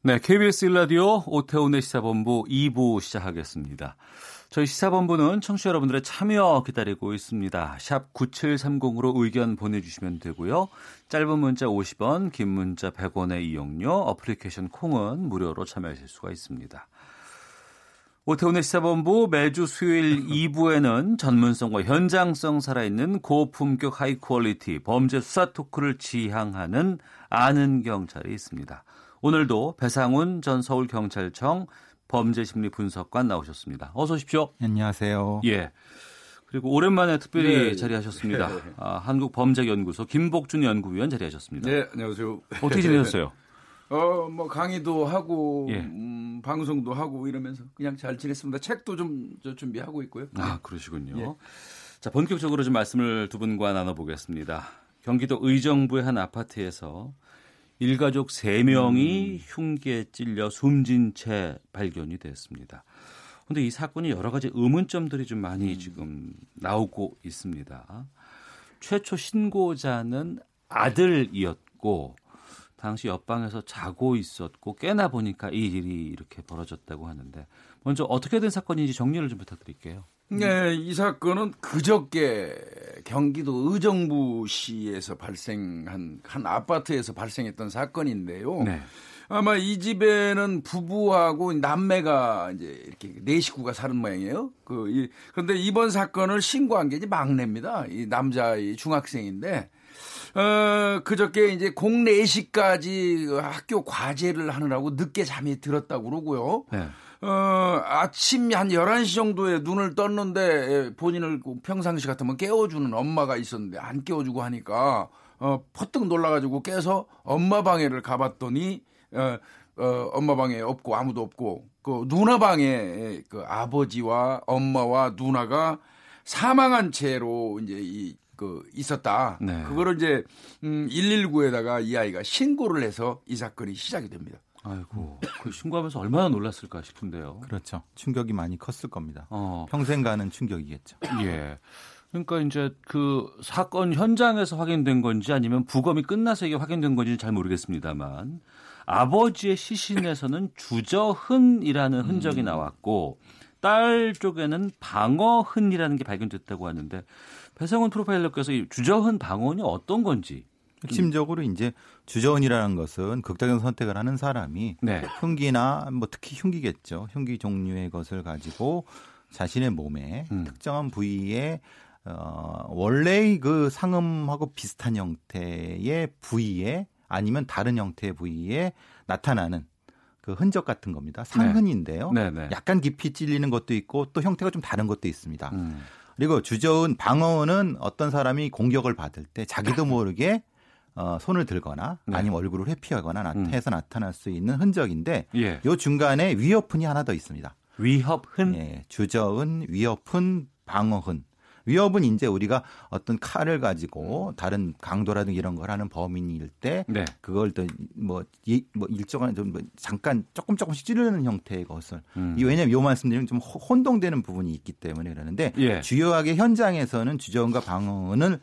네, KBS 일라디오 오태훈의 시사본부 2부 시작하겠습니다. 저희 시사본부는 청취자 여러분들의 참여 기다리고 있습니다. 샵 9730으로 의견 보내주시면 되고요. 짧은 문자 50원, 긴 문자 100원의 이용료, 어플리케이션 콩은 무료로 참여하실 수가 있습니다. 오태훈의 시사본부 매주 수요일 2부에는 전문성과 현장성 살아있는 고품격 high quality 범죄 수사 토크를 지향하는 아는 경찰이 있습니다. 오늘도 배상훈 전 서울경찰청 범죄심리 분석관 나오셨습니다. 어서 오십시오. 안녕하세요. 예. 그리고 오랜만에 특별히 네. 자리하셨습니다. 네. 아, 한국범죄연구소 김복준 연구위원 자리하셨습니다. 네, 안녕하세요. 어떻게 지내셨어요? 어, 뭐 강의도 하고 예. 음, 방송도 하고 이러면서 그냥 잘 지냈습니다. 책도 좀저 준비하고 있고요. 아, 그러시군요. 예. 자, 본격적으로 좀 말씀을 두 분과 나눠보겠습니다. 경기도 의정부의 한 아파트에서 일가족 3명이 음. 흉기에 찔려 숨진 채 발견이 됐습니다. 그런데 이 사건이 여러 가지 의문점들이 좀 많이 음. 지금 나오고 있습니다. 최초 신고자는 아들이었고 당시 옆방에서 자고 있었고 깨나 보니까 이 일이 이렇게 벌어졌다고 하는데 먼저 어떻게 된 사건인지 정리를 좀 부탁드릴게요. 네, 이 사건은 그저께 경기도 의정부시에서 발생한 한 아파트에서 발생했던 사건인데요. 네. 아마 이 집에는 부부하고 남매가 이제 이렇게 네 식구가 사는 모양이에요. 그 이, 그런데 이번 사건을 신고한 게 이제 막내입니다. 이 남자 이 중학생인데 어, 그저께 이제 공 4시까지 학교 과제를 하느라고 늦게 잠이 들었다고 그러고요. 네. 어, 아침 한 11시 정도에 눈을 떴는데 본인을 평상시 같으면 깨워주는 엄마가 있었는데 안 깨워주고 하니까 어, 퍼뜩 놀라가지고 깨서 엄마 방에를 가봤더니 어, 어, 엄마 방에 없고 아무도 없고 그 누나 방에 그 아버지와 엄마와 누나가 사망한 채로 이제 이 그 있었다. 네. 그거를 이제 음 119에다가 이 아이가 신고를 해서 이 사건이 시작이 됩니다. 아이고, 그 신고하면서 얼마나 놀랐을까 싶은데요. 그렇죠. 충격이 많이 컸을 겁니다. 어, 평생 가는 충격이겠죠. 예. 그러니까 이제 그 사건 현장에서 확인된 건지 아니면 부검이 끝나서 이게 확인된 건지는 잘 모르겠습니다만 아버지의 시신에서는 주저흔이라는 흔적이 나왔고 딸 쪽에는 방어흔이라는 게 발견됐다고 하는데 배성훈 프로파일러께서 이 주저흔 방어흔이 어떤 건지 핵심적으로 이제 주저원이라는 것은 극단적 선택을 하는 사람이 네. 흉기나 뭐 특히 흉기겠죠. 흉기 종류의 것을 가지고 자신의 몸에 음. 특정한 부위에 어, 원래의 그 상음하고 비슷한 형태의 부위에 아니면 다른 형태의 부위에 나타나는 그 흔적 같은 겁니다. 상흔인데요. 네, 네. 약간 깊이 찔리는 것도 있고 또 형태가 좀 다른 것도 있습니다. 음. 그리고 주저은 방어는 어떤 사람이 공격을 받을 때 자기도 모르게 어, 손을 들거나 네. 아니면 얼굴을 회피하거나 나, 음. 해서 나타날 수 있는 흔적인데 예. 요 중간에 위협흔이 하나 더 있습니다. 위협흔 예, 주저은, 위협흔, 방어흔. 위협은 이제 우리가 어떤 칼을 가지고 다른 강도라든지 이런 걸 하는 범인일 때 네. 그걸 또뭐 뭐 일정한 좀뭐 잠깐 조금 조금씩 찌르는 형태의 것을 음. 이 왜냐면 요 말씀드리면 좀 호- 혼동되는 부분이 있기 때문에 그러는데 예. 주요하게 현장에서는 주저은과 방어은을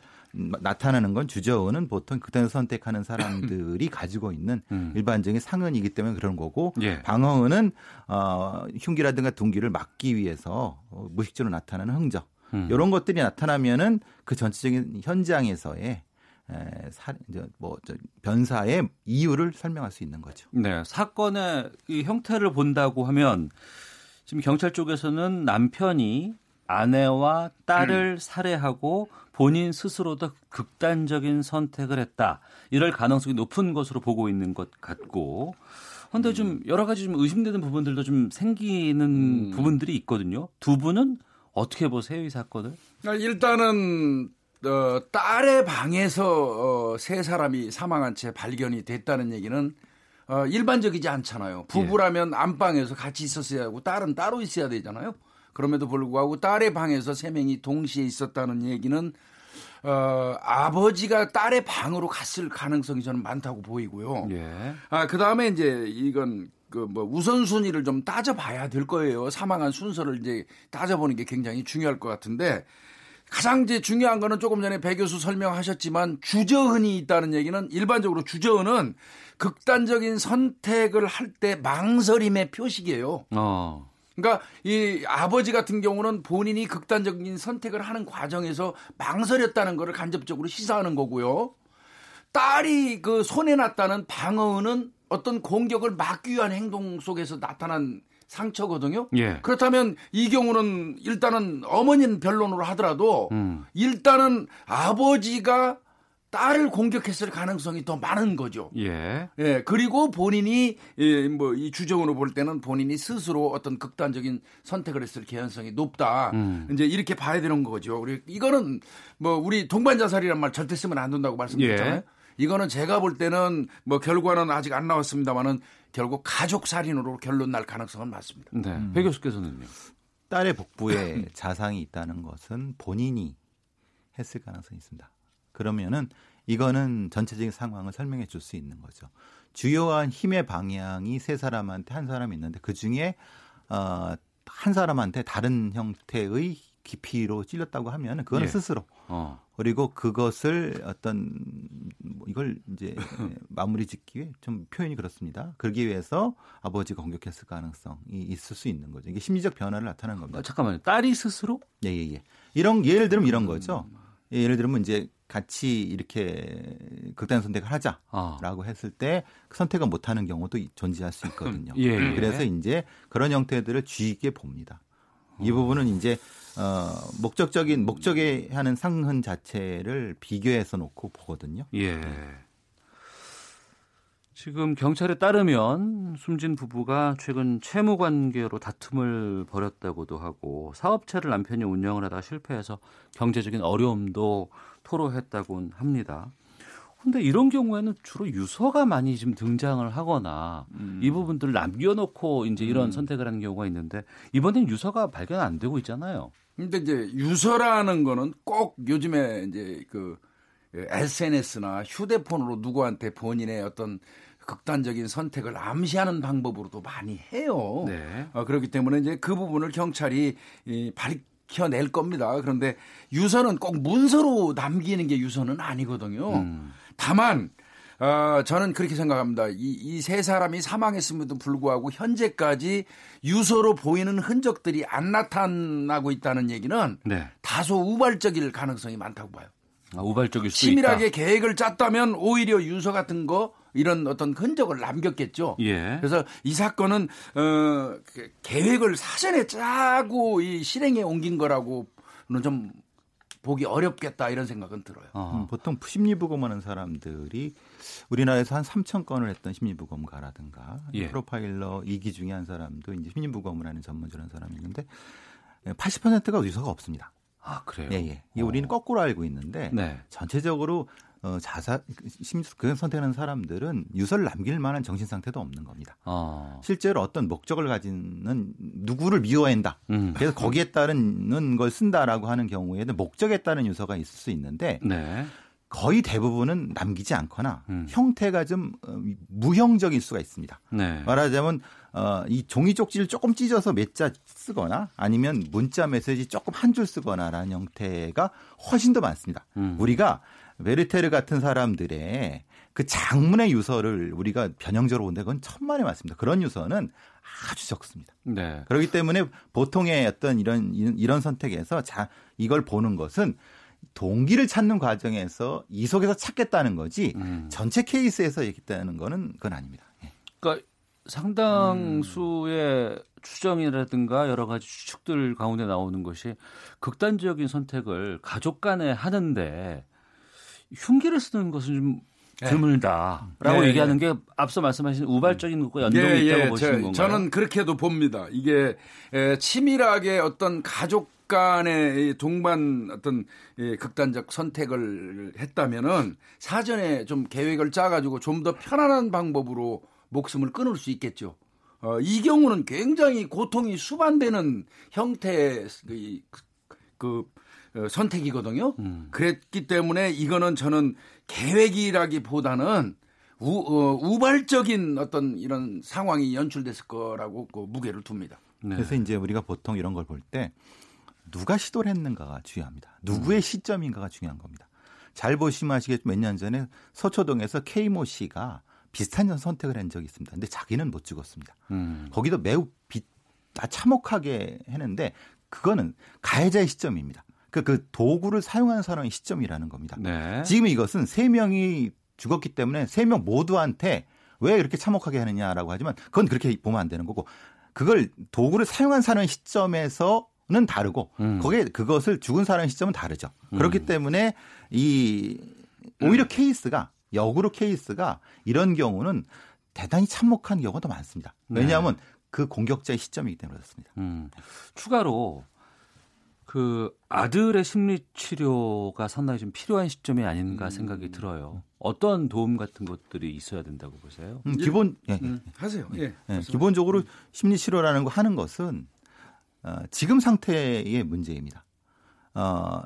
나타나는 건 주저은은 보통 극단을 선택하는 사람들이 가지고 있는 음. 일반적인 상흔이기 때문에 그런 거고 예. 방어은은 어, 흉기라든가 둔기를 막기 위해서 어, 무식적으로 나타나는 흔적 음. 이런 것들이 나타나면은 그 전체적인 현장에서의 에, 사, 이제 뭐 저, 변사의 이유를 설명할 수 있는 거죠. 네, 사건의 이 형태를 본다고 하면 지금 경찰 쪽에서는 남편이 아내와 딸을 살해하고 본인 스스로도 극단적인 선택을 했다. 이럴 가능성이 높은 것으로 보고 있는 것 같고. 그런데 좀 여러 가지 좀 의심되는 부분들도 좀 생기는 부분들이 있거든요. 두 분은 어떻게 보세요, 이 사건을? 아, 일단은 어, 딸의 방에서 어, 세 사람이 사망한 채 발견이 됐다는 얘기는 어, 일반적이지 않잖아요. 부부라면 안방에서 같이 있었어야 하고 딸은 따로 있어야 되잖아요. 그럼에도 불구하고 딸의 방에서 세 명이 동시에 있었다는 얘기는 어, 아버지가 딸의 방으로 갔을 가능성이 저는 많다고 보이고요. 예. 아, 그 다음에 이제 이건 그 뭐 우선순위를 좀 따져봐야 될 거예요. 사망한 순서를 이제 따져보는 게 굉장히 중요할 것 같은데 가장 이제 중요한 거는 조금 전에 배 교수 설명하셨지만 주저흔이 있다는 얘기는 일반적으로 주저흔은 극단적인 선택을 할 때 망설임의 표식이에요. 어. 그러니까 이 아버지 같은 경우는 본인이 극단적인 선택을 하는 과정에서 망설였다는 것을 간접적으로 시사하는 거고요. 딸이 그 손에 났다는 방어는 어떤 공격을 막기 위한 행동 속에서 나타난 상처거든요. 예. 그렇다면 이 경우는 일단은 어머니는 변론으로 하더라도 음. 일단은 아버지가 딸을 공격했을 가능성이 더 많은 거죠. 예. 예, 그리고 본인이 예, 뭐이 주정으로 볼 때는 본인이 스스로 어떤 극단적인 선택을 했을 개연성이 높다. 음. 이제 이렇게 봐야 되는 거죠. 우리 이거는 뭐 우리 동반 자살이란 말 절대 쓰면 안 된다고 말씀드렸잖아요. 예. 이거는 제가 볼 때는 뭐 결과는 아직 안 나왔습니다만은 결국 가족 살인으로 결론 날 가능성은 많습니다. 네. 배 교수께서는요. 딸의 복부에 자상이 있다는 것은 본인이 했을 가능성이 있습니다. 그러면은 이거는 전체적인 상황을 설명해 줄 수 있는 거죠. 주요한 힘의 방향이 세 사람한테 한 사람이 있는데 그 중에 어, 한 사람한테 다른 형태의 깊이로 찔렸다고 하면 그거는 예. 스스로 어. 그리고 그것을 어떤 뭐 이걸 이제 마무리 짓기 위해 좀 표현이 그렇습니다. 그러기 위해서 아버지가 공격했을 가능성이 있을 수 있는 거죠. 이게 심리적 변화를 나타내는 겁니다. 아, 잠깐만요. 딸이 스스로? 예, 예, 예. 이런 예를 들면 이런 거죠. 예, 예를 들면 이제 같이 이렇게 극단 선택을 하자라고 아. 했을 때그 선택을 못 하는 경우도 존재할 수 있거든요. 예, 예. 그래서 이제 그런 형태들을 쥐게 봅니다. 이 부분은 이제 어 목적적인 목적에 하는 상흔 자체를 비교해서 놓고 보거든요. 예. 지금 경찰에 따르면 숨진 부부가 최근 채무 관계로 다툼을 벌였다고도 하고 사업체를 남편이 운영을 하다가 실패해서 경제적인 어려움도 토로했다고 합니다. 근데 이런 경우에는 주로 유서가 많이 좀 등장을 하거나 이 부분들을 남겨놓고 이제 이런 선택을 하는 경우가 있는데 이번엔 유서가 발견 안 되고 있잖아요. 근데 이제 유서라는 거는 꼭 요즘에 이제 그 SNS나 휴대폰으로 누구한테 본인의 어떤 극단적인 선택을 암시하는 방법으로도 많이 해요. 네. 어, 그렇기 때문에 이제 그 부분을 경찰이 이, 밝혀낼 겁니다. 그런데 유서는 꼭 문서로 남기는 게 유서는 아니거든요. 음. 다만 어, 저는 그렇게 생각합니다. 이 세 사람이 사망했음에도 불구하고 현재까지 유서로 보이는 흔적들이 안 나타나고 있다는 얘기는 네. 다소 우발적일 가능성이 많다고 봐요. 아, 우발적일 수 치밀하게 있다. 계획을 짰다면 오히려 유서 같은 거 이런 어떤 흔적을 남겼겠죠. 예. 그래서 이 사건은 어, 그 계획을 사전에 짜고 이 실행에 옮긴 거라고는 좀 보기 어렵겠다 이런 생각은 들어요. 어. 음, 보통 심리부검하는 사람들이 우리나라에서 한 3천 건을 했던 심리부검가라든가 예. 프로파일러 2기 중에 한 사람도 이제 심리부검을 하는 전문적인 사람이 있는데 80%가 유서가 없습니다. 아 그래요. 예, 예. 이 우리는 거꾸로 알고 있는데 네. 전체적으로 어, 자사 심 그런 선택하는 사람들은 유서를 남길 만한 정신 상태도 없는 겁니다. 어. 실제로 어떤 목적을 가지는 누구를 미워한다. 음. 그래서 거기에 따르는 걸 쓴다라고 하는 경우에는 목적에 따른 유서가 있을 수 있는데 네. 거의 대부분은 남기지 않거나 음. 형태가 좀 어, 무형적일 수가 있습니다. 네. 말하자면 어, 이 종이 쪽지를 조금 찢어서 몇 자 쓰거나 아니면 문자 메시지 조금 한 줄 쓰거나라는 형태가 훨씬 더 많습니다. 음. 우리가 베르테르 같은 사람들의 그 장문의 유서를 우리가 변형적으로 본다 그건 천만에 많습니다. 그런 유서는 아주 적습니다. 네. 그렇기 때문에 보통의 어떤 이런 이런 선택에서 자 이걸 보는 것은 동기를 찾는 과정에서 이 속에서 찾겠다는 거지 음. 전체 케이스에서 얘기했다는 거는 그건 아닙니다. 예. 그러니까 상당수의 추정이라든가 여러 가지 추측들 가운데 나오는 것이 극단적인 선택을 가족 간에 하는데 흉기를 쓰는 것은 좀 드물다라고 네, 얘기하는 게 앞서 말씀하신 우발적인 것과 연동이 있다고 보시는 저, 건가요? 저는 그렇게도 봅니다. 이게 에, 치밀하게 어떤 가족 간의 이 동반 어떤 이 극단적 선택을 했다면은 사전에 좀 계획을 짜가지고 좀 더 편안한 방법으로 목숨을 끊을 수 있겠죠. 어, 이 경우는 굉장히 고통이 수반되는 형태의 그, 그 어, 선택이거든요. 음. 그랬기 때문에 이거는 저는 계획이라기보다는 우, 어, 우발적인 어떤 이런 상황이 연출됐을 거라고 그 무게를 둡니다. 네. 그래서 이제 우리가 보통 이런 걸 볼 때 누가 시도를 했는가가 중요합니다. 누구의 음. 시점인가가 중요한 겁니다. 잘 보시면 아시겠지만 몇 년 전에 서초동에서 케이모 씨가 비슷한 선택을 한 적이 있습니다. 근데 자기는 못 죽었습니다. 음. 거기도 매우 비, 아, 참혹하게 했는데 그거는 가해자의 시점입니다. 그, 그 도구를 사용한 사람의 시점이라는 겁니다. 네. 지금 이것은 세 명이 죽었기 때문에 세 명 모두한테 왜 이렇게 참혹하게 하느냐라고 하지만 그건 그렇게 보면 안 되는 거고 그걸 도구를 사용한 사람의 시점에서 는 다르고 음. 거기에 그것을 죽은 사람의 시점은 다르죠. 그렇기 음. 때문에 이 오히려 음. 케이스가 역으로 케이스가 이런 경우는 대단히 참혹한 경우가 더 많습니다. 네. 왜냐하면 네. 그 공격자의 시점이기 때문에 그렇습니다. 음. 추가로 그 아들의 심리 치료가 상당히 좀 필요한 시점이 아닌가 음. 생각이 들어요. 어떤 도움 같은 것들이 있어야 된다고 보세요? 음, 기본 예, 음, 하세요. 예, 예, 기본적으로 심리 치료라는 거 하는 것은 어, 지금 상태의 문제입니다. 어,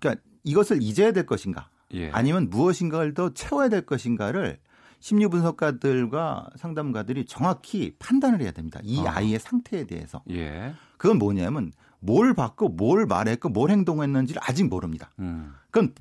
그러니까 이것을 잊어야 될 것인가, 예. 아니면 무엇인가를 더 채워야 될 것인가를 심리 분석가들과 상담가들이 정확히 판단을 해야 됩니다. 이 어. 아이의 상태에 대해서. 예. 그건 뭐냐면 뭘 받고 뭘 말했고 뭘 행동했는지를 아직 모릅니다. 음. 그건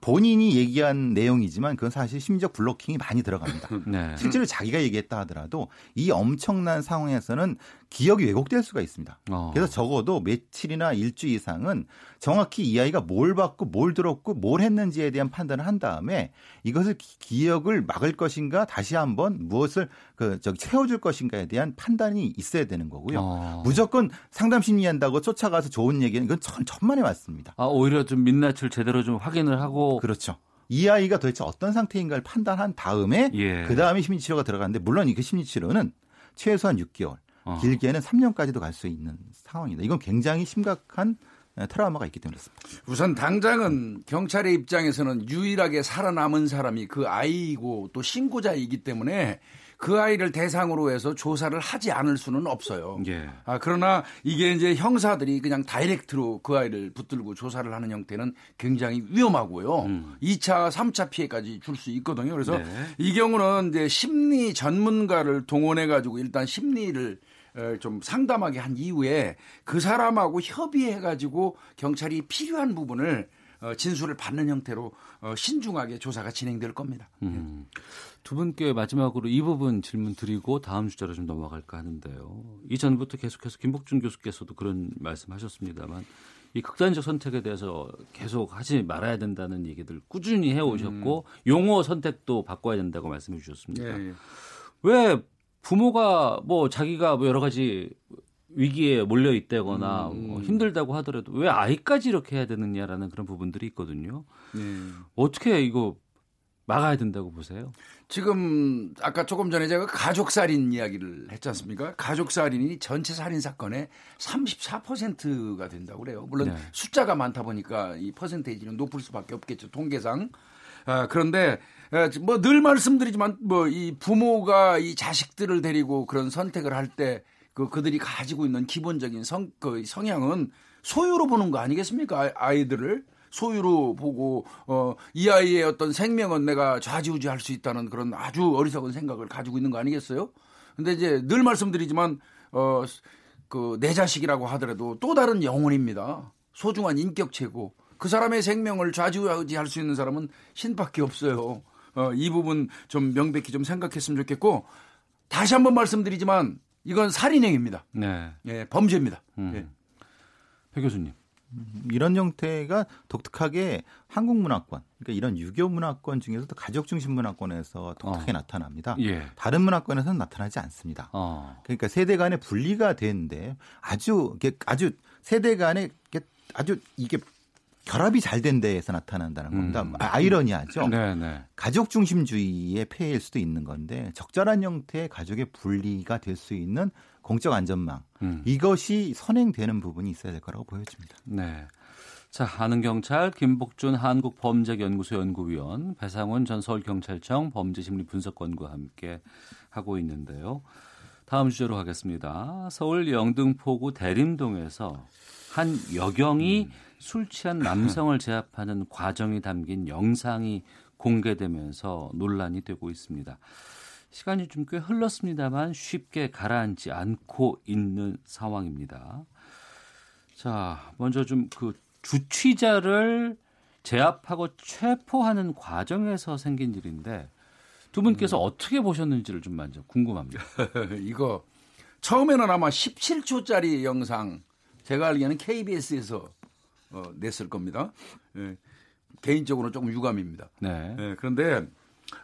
본인이 얘기한 내용이지만 그건 사실 심리적 블로킹이 많이 들어갑니다. 네. 실제로 자기가 얘기했다 하더라도 이 엄청난 상황에서는 기억이 왜곡될 수가 있습니다. 어. 그래서 적어도 며칠이나 일주 이상은 정확히 이 아이가 뭘 받고 뭘 들었고 뭘 했는지에 대한 판단을 한 다음에 이것을 기억을 막을 것인가 다시 한번 무엇을 그 저기 채워줄 것인가에 대한 판단이 있어야 되는 거고요. 어. 무조건 상담 심리한다고 쫓아가서 좋은 얘기는 이건 천, 천만에 맞습니다. 아 오히려 좀 민낯을 제대로 좀 확인을 하고 그렇죠. 이 아이가 도대체 어떤 상태인가를 판단한 다음에 예. 그 다음에 심리 치료가 들어가는데 물론 이 그 심리 치료는 최소한 6개월, 어. 길게는 3년까지도 갈 수 있는 상황입니다. 이건 굉장히 심각한 트라우마가 있기 때문에 그렇습니다. 우선 당장은 경찰의 입장에서는 유일하게 살아남은 사람이 그 아이이고 또 신고자이기 때문에 그 아이를 대상으로 해서 조사를 하지 않을 수는 없어요. 예. 아, 그러나 이게 이제 형사들이 그냥 다이렉트로 그 아이를 붙들고 조사를 하는 형태는 굉장히 위험하고요. 음. 2차, 3차 피해까지 줄 수 있거든요. 그래서 네. 이 경우는 이제 심리 전문가를 동원해 가지고 일단 심리를 좀 상담하게 한 이후에 그 사람하고 협의해 가지고 경찰이 필요한 부분을 어, 진술을 받는 형태로 어, 신중하게 조사가 진행될 겁니다. 음. 두 분께 마지막으로 이 부분 질문 드리고 다음 주제로 좀 넘어갈까 하는데요. 이전부터 계속해서 김복준 교수께서도 그런 말씀하셨습니다만 이 극단적 선택에 대해서 계속 하지 말아야 된다는 얘기들 꾸준히 해오셨고 음. 용어 선택도 바꿔야 된다고 말씀해 주셨습니다. 예, 예. 왜 부모가 뭐 자기가 뭐 여러 가지 위기에 몰려 있다거나 음. 뭐 힘들다고 하더라도 왜 아이까지 이렇게 해야 되느냐라는 그런 부분들이 있거든요. 네. 어떻게 이거 막아야 된다고 보세요? 지금 아까 조금 전에 제가 가족 살인 이야기를 했지 않습니까? 가족 살인이 전체 살인 사건의 34%가 된다고 그래요. 물론 네. 숫자가 많다 보니까 이 퍼센테이지는 높을 수밖에 없겠죠. 통계상. 아, 그런데 뭐 늘 말씀드리지만 뭐 이 부모가 이 자식들을 데리고 그런 선택을 할 때 그 그들이 가지고 있는 기본적인 성, 그 성향은 소유로 보는 거 아니겠습니까? 아이들을 소유로 보고 어, 이 아이의 어떤 생명은 내가 좌지우지할 수 있다는 그런 아주 어리석은 생각을 가지고 있는 거 아니겠어요? 근데 이제 늘 말씀드리지만 어, 그 내 자식이라고 하더라도 또 다른 영혼입니다. 소중한 인격체고 그 사람의 생명을 좌지우지할 수 있는 사람은 신밖에 없어요. 어, 이 부분 좀 명백히 좀 생각했으면 좋겠고 다시 한번 말씀드리지만 이건 살인행위입니다. 네. 예, 범죄입니다. 음. 예. 배 교수님. 이런 형태가 독특하게 한국 문화권, 그러니까 이런 유교 문화권 중에서도 가족 중심 문화권에서 독특하게 어. 나타납니다. 예. 다른 문화권에서는 나타나지 않습니다. 어. 그러니까 세대 간의 분리가 되는데 아주 아주 세대 간의 아주 이게 결합이 잘 된 데에서 나타난다는 겁니다. 음. 아, 아이러니하죠. 네네. 네. 가족 중심주의의 폐해일 수도 있는 건데 적절한 형태의 가족의 분리가 될 수 있는 공적 안전망 음. 이것이 선행되는 부분이 있어야 될 거라고 보여집니다. 네. 자, 아는 경찰 김복준 한국범죄연구소 연구위원 배상훈 전 서울경찰청 범죄심리분석관과 함께 하고 있는데요. 다음 주제로 가겠습니다. 서울 영등포구 대림동에서 한 여경이 음. 술 취한 남성을 제압하는 과정이 담긴 영상이 공개되면서 논란이 되고 있습니다. 시간이 좀 꽤 흘렀습니다만 쉽게 가라앉지 않고 있는 상황입니다. 자, 먼저 좀 그 주취자를 제압하고 체포하는 과정에서 생긴 일인데 두 분께서 음. 어떻게 보셨는지를 좀 먼저 궁금합니다. 이거 처음에는 아마 17초짜리 영상 제가 알기에는 KBS에서 어, 냈을 겁니다. 예, 개인적으로 조금 유감입니다. 네. 예, 그런데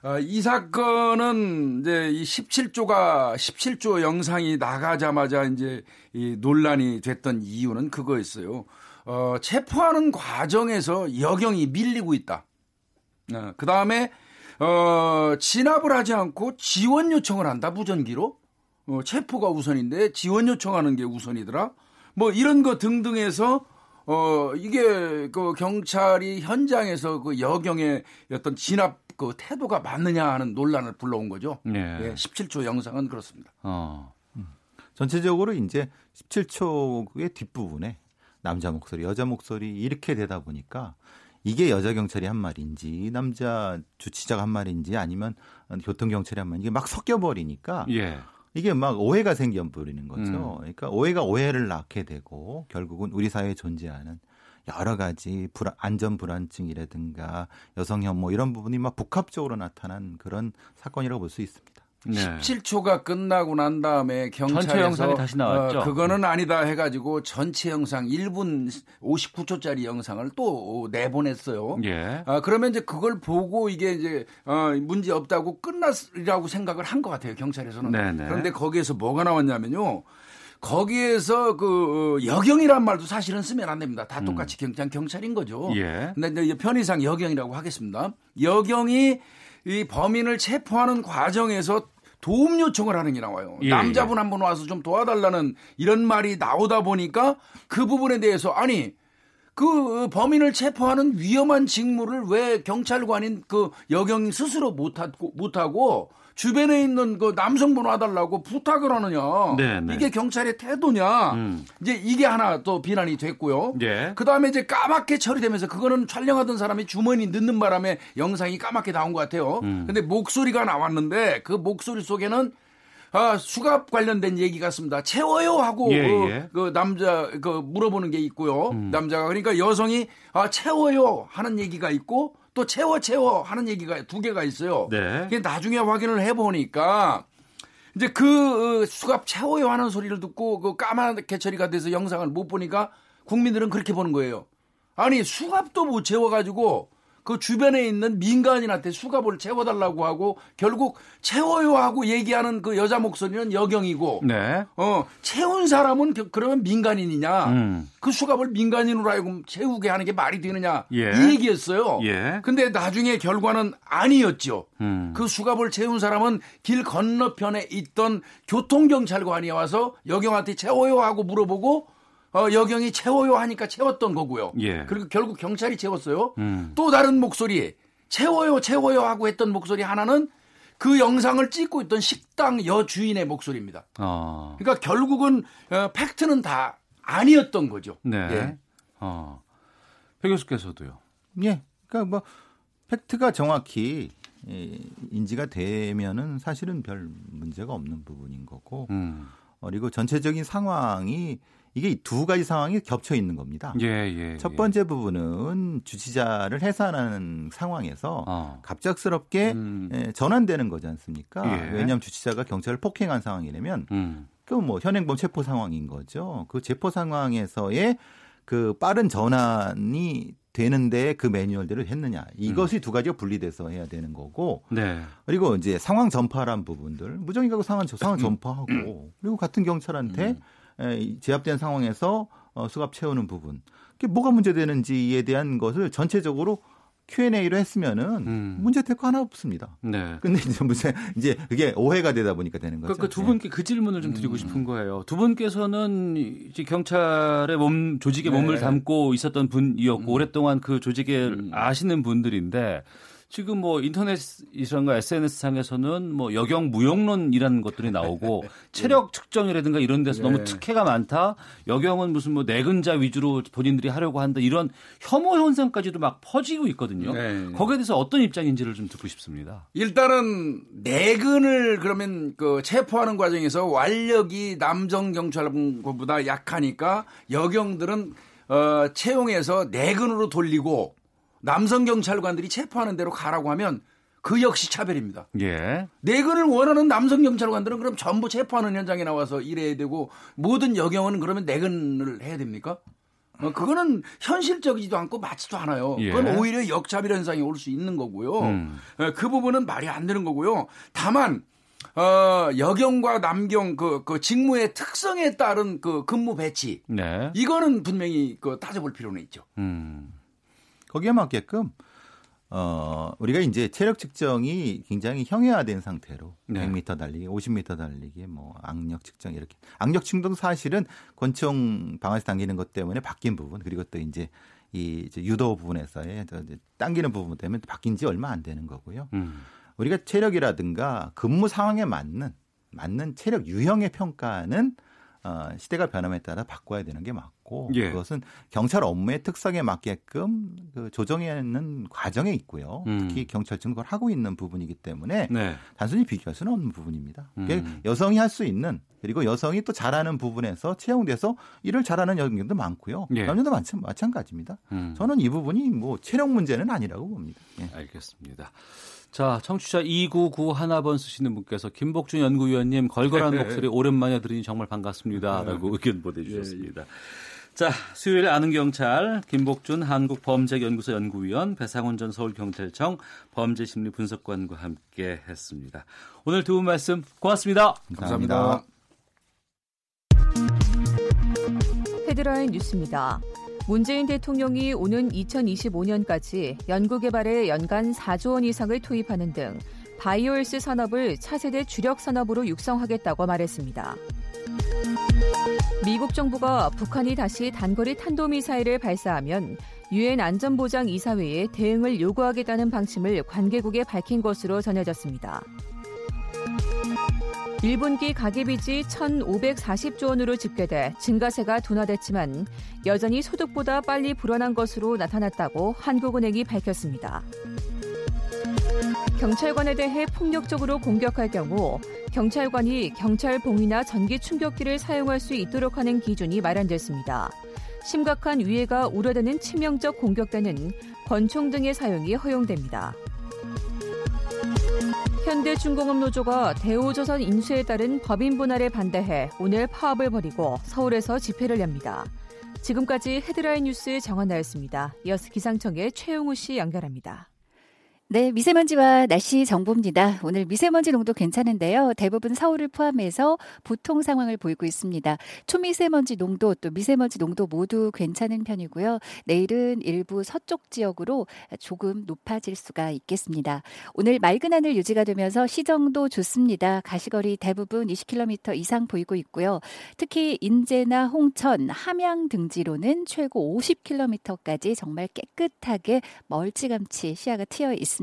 어, 이 사건은 이제 이 17조가 17조 영상이 나가자마자 이제 이 논란이 됐던 이유는 그거였어요. 어, 체포하는 과정에서 여경이 밀리고 있다. 어, 그 다음에 어, 진압을 하지 않고 지원 요청을 한다 무전기로 어, 체포가 우선인데 지원 요청하는 게 우선이더라. 뭐 이런 거 등등해서 어 이게 그 경찰이 현장에서 그 여경의 어떤 진압 그 태도가 맞느냐 하는 논란을 불러온 거죠. 네. 예, 17초 영상은 그렇습니다. 어. 음. 전체적으로 이제 17초의 뒷부분에 남자 목소리, 여자 목소리 이렇게 되다 보니까 이게 여자 경찰이 한 말인지 남자 주치자가 한 말인지 아니면 교통 경찰이 한 말인지 막 섞여 버리니까 예. 이게 막 오해가 생겨 버리는 거죠. 음. 그러니까 오해가 오해를 낳게 되고 결국은 우리 사회에 존재하는 여러 가지 불안, 안전 불안증이라든가 여성 혐오 이런 부분이 막 복합적으로 나타난 그런 사건이라고 볼 수 있습니다. 네. 17초가 끝나고 난 다음에 경찰에서 전체 영상이 다시 나왔죠. 어, 그거는 아니다 해가지고 전체 영상 1분 59초짜리 영상을 또 내보냈어요. 예. 아, 그러면 이제 그걸 보고 이게 이제 어, 문제 없다고 끝났이라고 생각을 한 것 같아요 경찰에서는. 네네. 그런데 거기에서 뭐가 나왔냐면요. 거기에서 그 어, 여경이란 말도 사실은 쓰면 안 됩니다. 다 똑같이 음. 경찰 경찰인 거죠. 예. 근데 이제 편의상 여경이라고 하겠습니다. 여경이 이 범인을 체포하는 과정에서 도움 요청을 하는 게 나와요. 예, 남자분 예. 한분 와서 좀 도와달라는 이런 말이 나오다 보니까 그 부분에 대해서 아니 그 범인을 체포하는 위험한 직무를 왜 경찰관인 그 여경 스스로 못하고 못하고 주변에 있는 그 남성분 와달라고 부탁을 하느냐. 네네. 네. 이게 경찰의 태도냐. 음. 이제 이게 하나 또 비난이 됐고요. 예. 그 다음에 이제 까맣게 처리되면서 그거는 촬영하던 사람이 주머니 넣는 바람에 영상이 까맣게 나온 것 같아요. 음. 근데 목소리가 나왔는데 그 목소리 속에는 아, 수갑 관련된 얘기 같습니다. 채워요 하고 예, 그, 예. 그, 남자 그 물어보는 게 있고요. 음. 남자가 그러니까 여성이 아 채워요 하는 얘기가 있고 또 채워 채워 하는 얘기가 두 개가 있어요. 네. 나중에 확인을 해보니까 이제 그 어, 수갑 채워요 하는 소리를 듣고 그 까맣게 처리가 돼서 영상을 못 보니까 국민들은 그렇게 보는 거예요. 아니 수갑도 못 채워가지고 그 주변에 있는 민간인한테 수갑을 채워달라고 하고 결국 채워요 하고 얘기하는 그 여자 목소리는 여경이고 네. 어 채운 사람은 그러면 민간인이냐 음. 그 수갑을 민간인으로 알고 채우게 하는 게 말이 되느냐 예. 이 얘기였어요. 예. 근데 나중에 결과는 아니었죠. 음. 그 수갑을 채운 사람은 길 건너편에 있던 교통경찰관이 와서 여경한테 채워요 하고 물어보고 어, 여경이 채워요 하니까 채웠던 거고요. 예. 그리고 결국 경찰이 채웠어요. 음. 또 다른 목소리 채워요 채워요 하고 했던 목소리 하나는 그 영상을 찍고 있던 식당 여주인의 목소리입니다. 어. 그러니까 결국은 어, 팩트는 다 아니었던 거죠. 네. 예. 어. 배 교수께서도요. 예. 그러니까 뭐 팩트가 정확히 예, 인지가 되면은 사실은 별 문제가 없는 부분인 거고. 음. 그리고 전체적인 상황이 이게 두 가지 상황이 겹쳐 있는 겁니다. 예, 예, 첫 예. 번째 예. 부분은 주치자를 해산하는 상황에서 어. 갑작스럽게 음. 예, 전환되는 거지 않습니까? 예. 왜냐하면 주치자가 경찰을 폭행한 상황이라면 음. 그뭐 현행범 체포 상황인 거죠. 그 체포 상황에서의 그 빠른 전환이 되는데 그 매뉴얼대로 했느냐 이것이 음. 두 가지가 분리돼서 해야 되는 거고 네. 그리고 이제 상황 전파란 부분들 무정의가고 상황 상황 음. 전파하고 그리고 같은 경찰한테 음. 제압된 상황에서 어, 수갑 채우는 부분. 그게 뭐가 문제되는지에 대한 것을 전체적으로 Q&A로 했으면은 음. 문제 될거 하나 없습니다. 네. 근데 이제 무슨 이제 그게 오해가 되다 보니까 되는 거죠. 그러니까 두 분께 그 질문을 좀 드리고 싶은 거예요. 두 분께서는 이제 경찰의 몸 조직에 네. 몸을 담고 있었던 분이었고 오랫동안 그 조직을 음. 아시는 분들인데 지금 뭐 인터넷이란가 SNS 상에서는 뭐 여경 무용론이라는 것들이 나오고 체력 측정이라든가 이런 데서 네. 너무 특혜가 많다. 여경은 무슨 뭐 내근자 위주로 본인들이 하려고 한다. 이런 혐오 현상까지도 막 퍼지고 있거든요. 네. 거기에 대해서 어떤 입장인지를 좀 듣고 싶습니다. 일단은 내근을 그러면 그 체포하는 과정에서 완력이 남성 경찰관보다 약하니까 여경들은 어 채용해서 내근으로 돌리고 남성 경찰관들이 체포하는 대로 가라고 하면 그 역시 차별입니다. 예. 내근을 원하는 남성 경찰관들은 그럼 전부 체포하는 현장에 나와서 일해야 되고 모든 여경은 그러면 내근을 해야 됩니까? 어, 그거는 현실적이지도 않고 맞지도 않아요. 예. 그건 오히려 역차별 현상이 올 수 있는 거고요. 음. 어, 그 부분은 말이 안 되는 거고요. 다만 어, 여경과 남경 그, 그 직무의 특성에 따른 그 근무 배치 네. 이거는 분명히 그 따져볼 필요는 있죠. 음. 거기에 맞게끔 어 우리가 이제 체력 측정이 굉장히 형해화된 상태로 네. 100m 달리기, 50m 달리기, 뭐 악력 측정 이렇게 악력 측정 사실은 권총 방아에서 당기는 것 때문에 바뀐 부분 그리고 또 이제 이 이제 유도 부분에서의 저 이제 당기는 부분 때문에 바뀐 지 얼마 안 되는 거고요. 음. 우리가 체력이라든가 근무 상황에 맞는 맞는 체력 유형의 평가는 어, 시대가 변함에 따라 바꿔야 되는 게 맞고 예. 그것은 경찰 업무의 특성에 맞게끔 그 조정하는 과정에 있고요. 음. 특히 경찰청 그걸 하고 있는 부분이기 때문에 네. 단순히 비교할 수는 없는 부분입니다. 음. 여성이 할 수 있는 그리고 여성이 또 잘하는 부분에서 채용돼서 일을 잘하는 여성들도 많고요. 예. 남녀도 마찬- 마찬가지입니다. 음. 저는 이 부분이 뭐 체력 문제는 아니라고 봅니다. 예. 알겠습니다. 자, 청취자 299 하나번 쓰시는 분께서 김복준 연구위원님 걸걸한 목소리 오랜만에 들으니 정말 반갑습니다라고 의견 보내주셨습니다. 자, 수요일 아는 경찰 김복준 한국범죄연구소 연구위원 배상훈 전 서울경찰청 범죄심리 분석관과 함께 했습니다. 오늘 두 분 말씀 고맙습니다. 감사합니다. 헤드라인 뉴스입니다. 문재인 대통령이 오는 2025년까지 연구개발에 연간 4조 원 이상을 투입하는 등 바이오일스 산업을 차세대 주력 산업으로 육성하겠다고 말했습니다. 미국 정부가 북한이 다시 단거리 탄도미사일을 발사하면 유엔 안전보장 이사회에 대응을 요구하겠다는 방침을 관계국에 밝힌 것으로 전해졌습니다. 1분기 가계빚이 1,540조 원으로 집계돼 증가세가 둔화됐지만 여전히 소득보다 빨리 불어난 것으로 나타났다고 한국은행이 밝혔습니다. 경찰관에 대해 폭력적으로 공격할 경우 경찰관이 경찰봉이나 전기 충격기를 사용할 수 있도록 하는 기준이 마련됐습니다. 심각한 위해가 우려되는 치명적 공격 때는 권총 등의 사용이 허용됩니다. 현대중공업노조가 대우조선 인수에 따른 법인 분할에 반대해 오늘 파업을 벌이고 서울에서 집회를 엽니다. 지금까지 헤드라인 뉴스 정한나였습니다. 이어서 기상청의 최용우 씨 연결합니다. 네, 미세먼지와 날씨 정보입니다. 오늘 미세먼지 농도 괜찮은데요. 대부분 서울을 포함해서 보통 상황을 보이고 있습니다. 초미세먼지 농도 또 미세먼지 농도 모두 괜찮은 편이고요. 내일은 일부 서쪽 지역으로 조금 높아질 수가 있겠습니다. 오늘 맑은 하늘 유지가 되면서 시정도 좋습니다. 가시거리 대부분 20km 이상 보이고 있고요. 특히 인제나 홍천, 함양 등지로는 최고 50km까지 정말 깨끗하게 멀찌감치 시야가 트여 있습니다.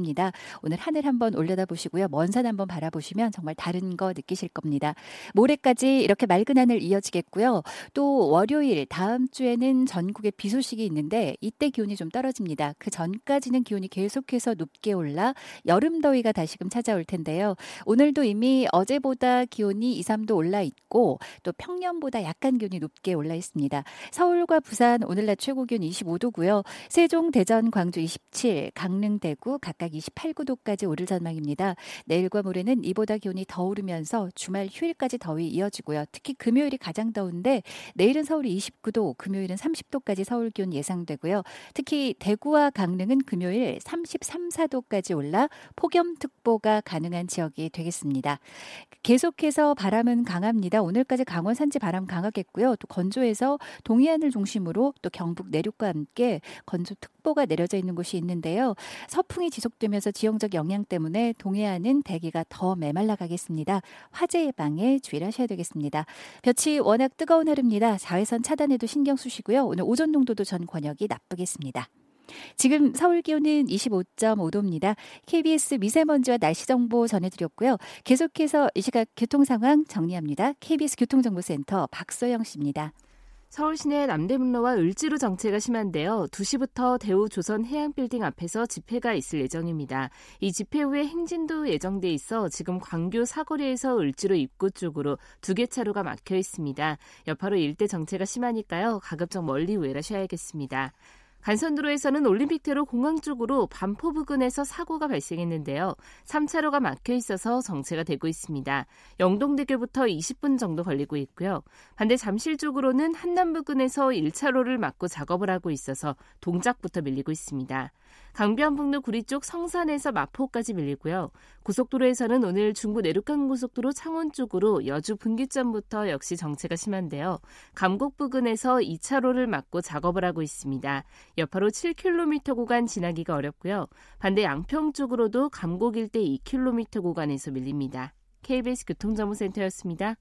오늘 하늘 한번 올려다 보시고요. 먼 산 한번 바라보시면 정말 다른 거 느끼실 겁니다. 모레까지 이렇게 맑은 하늘 이어지겠고요. 또 월요일 다음 주에는 전국에 비 소식이 있는데 이때 기온이 좀 떨어집니다. 그 전까지는 기온이 계속해서 높게 올라 여름 더위가 다시금 찾아올 텐데요. 오늘도 이미 어제보다 기온이 2, 3도 올라 있고 또 평년보다 약간 기온이 높게 올라 있습니다. 서울과 부산 오늘 낮 최고 기온 25도고요. 세종, 대전, 광주 27, 강릉, 대구 각각 바닥 28, 9도까지 오를 전망입니다. 내일과 모레는 이보다 기온이 더 오르면서 주말 휴일까지 더위 이어지고요. 특히 금요일이 가장 더운데 내일은 서울이 29도, 금요일은 30도까지 서울 기온 예상되고요. 특히 대구와 강릉은 금요일 33, 4도까지 올라 폭염특보가 가능한 지역이 되겠습니다. 계속해서 바람은 강합니다. 오늘까지 강원 산지 바람 강하겠고요. 또 건조해서 동해안을 중심으로 또 경북 내륙과 함께 건조특보가 내려져 있는 곳이 있는데요. 서풍이 지속 되면서 지형적 영향 때문에 동해안은 대기가 더 메말라 가겠습니다. 화재 예방에 주의를 하셔야 되겠습니다. 볕이 워낙 뜨거운 하루입니다. 자외선 차단에도 신경 쓰시고요. 오늘 오존 농도도 전 권역이 나쁘겠습니다. 지금 서울 기온은 25.5도입니다. KBS 미세먼지와 날씨 정보 전해드렸고요. 계속해서 이 시각 교통 상황 정리합니다. KBS 교통정보센터 박소영 씨입니다. 서울 시내 남대문로와 을지로 정체가 심한데요. 2시부터 대우 조선 해양빌딩 앞에서 집회가 있을 예정입니다. 이 집회 후에 행진도 예정돼 있어 지금 광교 사거리에서 을지로 입구 쪽으로 두 개 차로가 막혀 있습니다. 여파로 일대 정체가 심하니까요. 가급적 멀리 우회하셔야겠습니다. 간선도로에서는 올림픽대로 공항 쪽으로 반포 부근에서 사고가 발생했는데요. 3차로가 막혀 있어서 정체가 되고 있습니다. 영동대교부터 20분 정도 걸리고 있고요. 반대 잠실 쪽으로는 한남 부근에서 1차로를 막고 작업을 하고 있어서 동작부터 밀리고 있습니다. 강변북로 구리 쪽 성산에서 마포까지 밀리고요. 고속도로에서는 오늘 중부 내륙간 고속도로 창원 쪽으로 여주 분기점부터 역시 정체가 심한데요. 감곡 부근에서 2차로를 막고 작업을 하고 있습니다. 여파로 7km 구간 지나기가 어렵고요. 반대 양평 쪽으로도 감곡 일대 2km 구간에서 밀립니다. KBS 교통정보센터였습니다.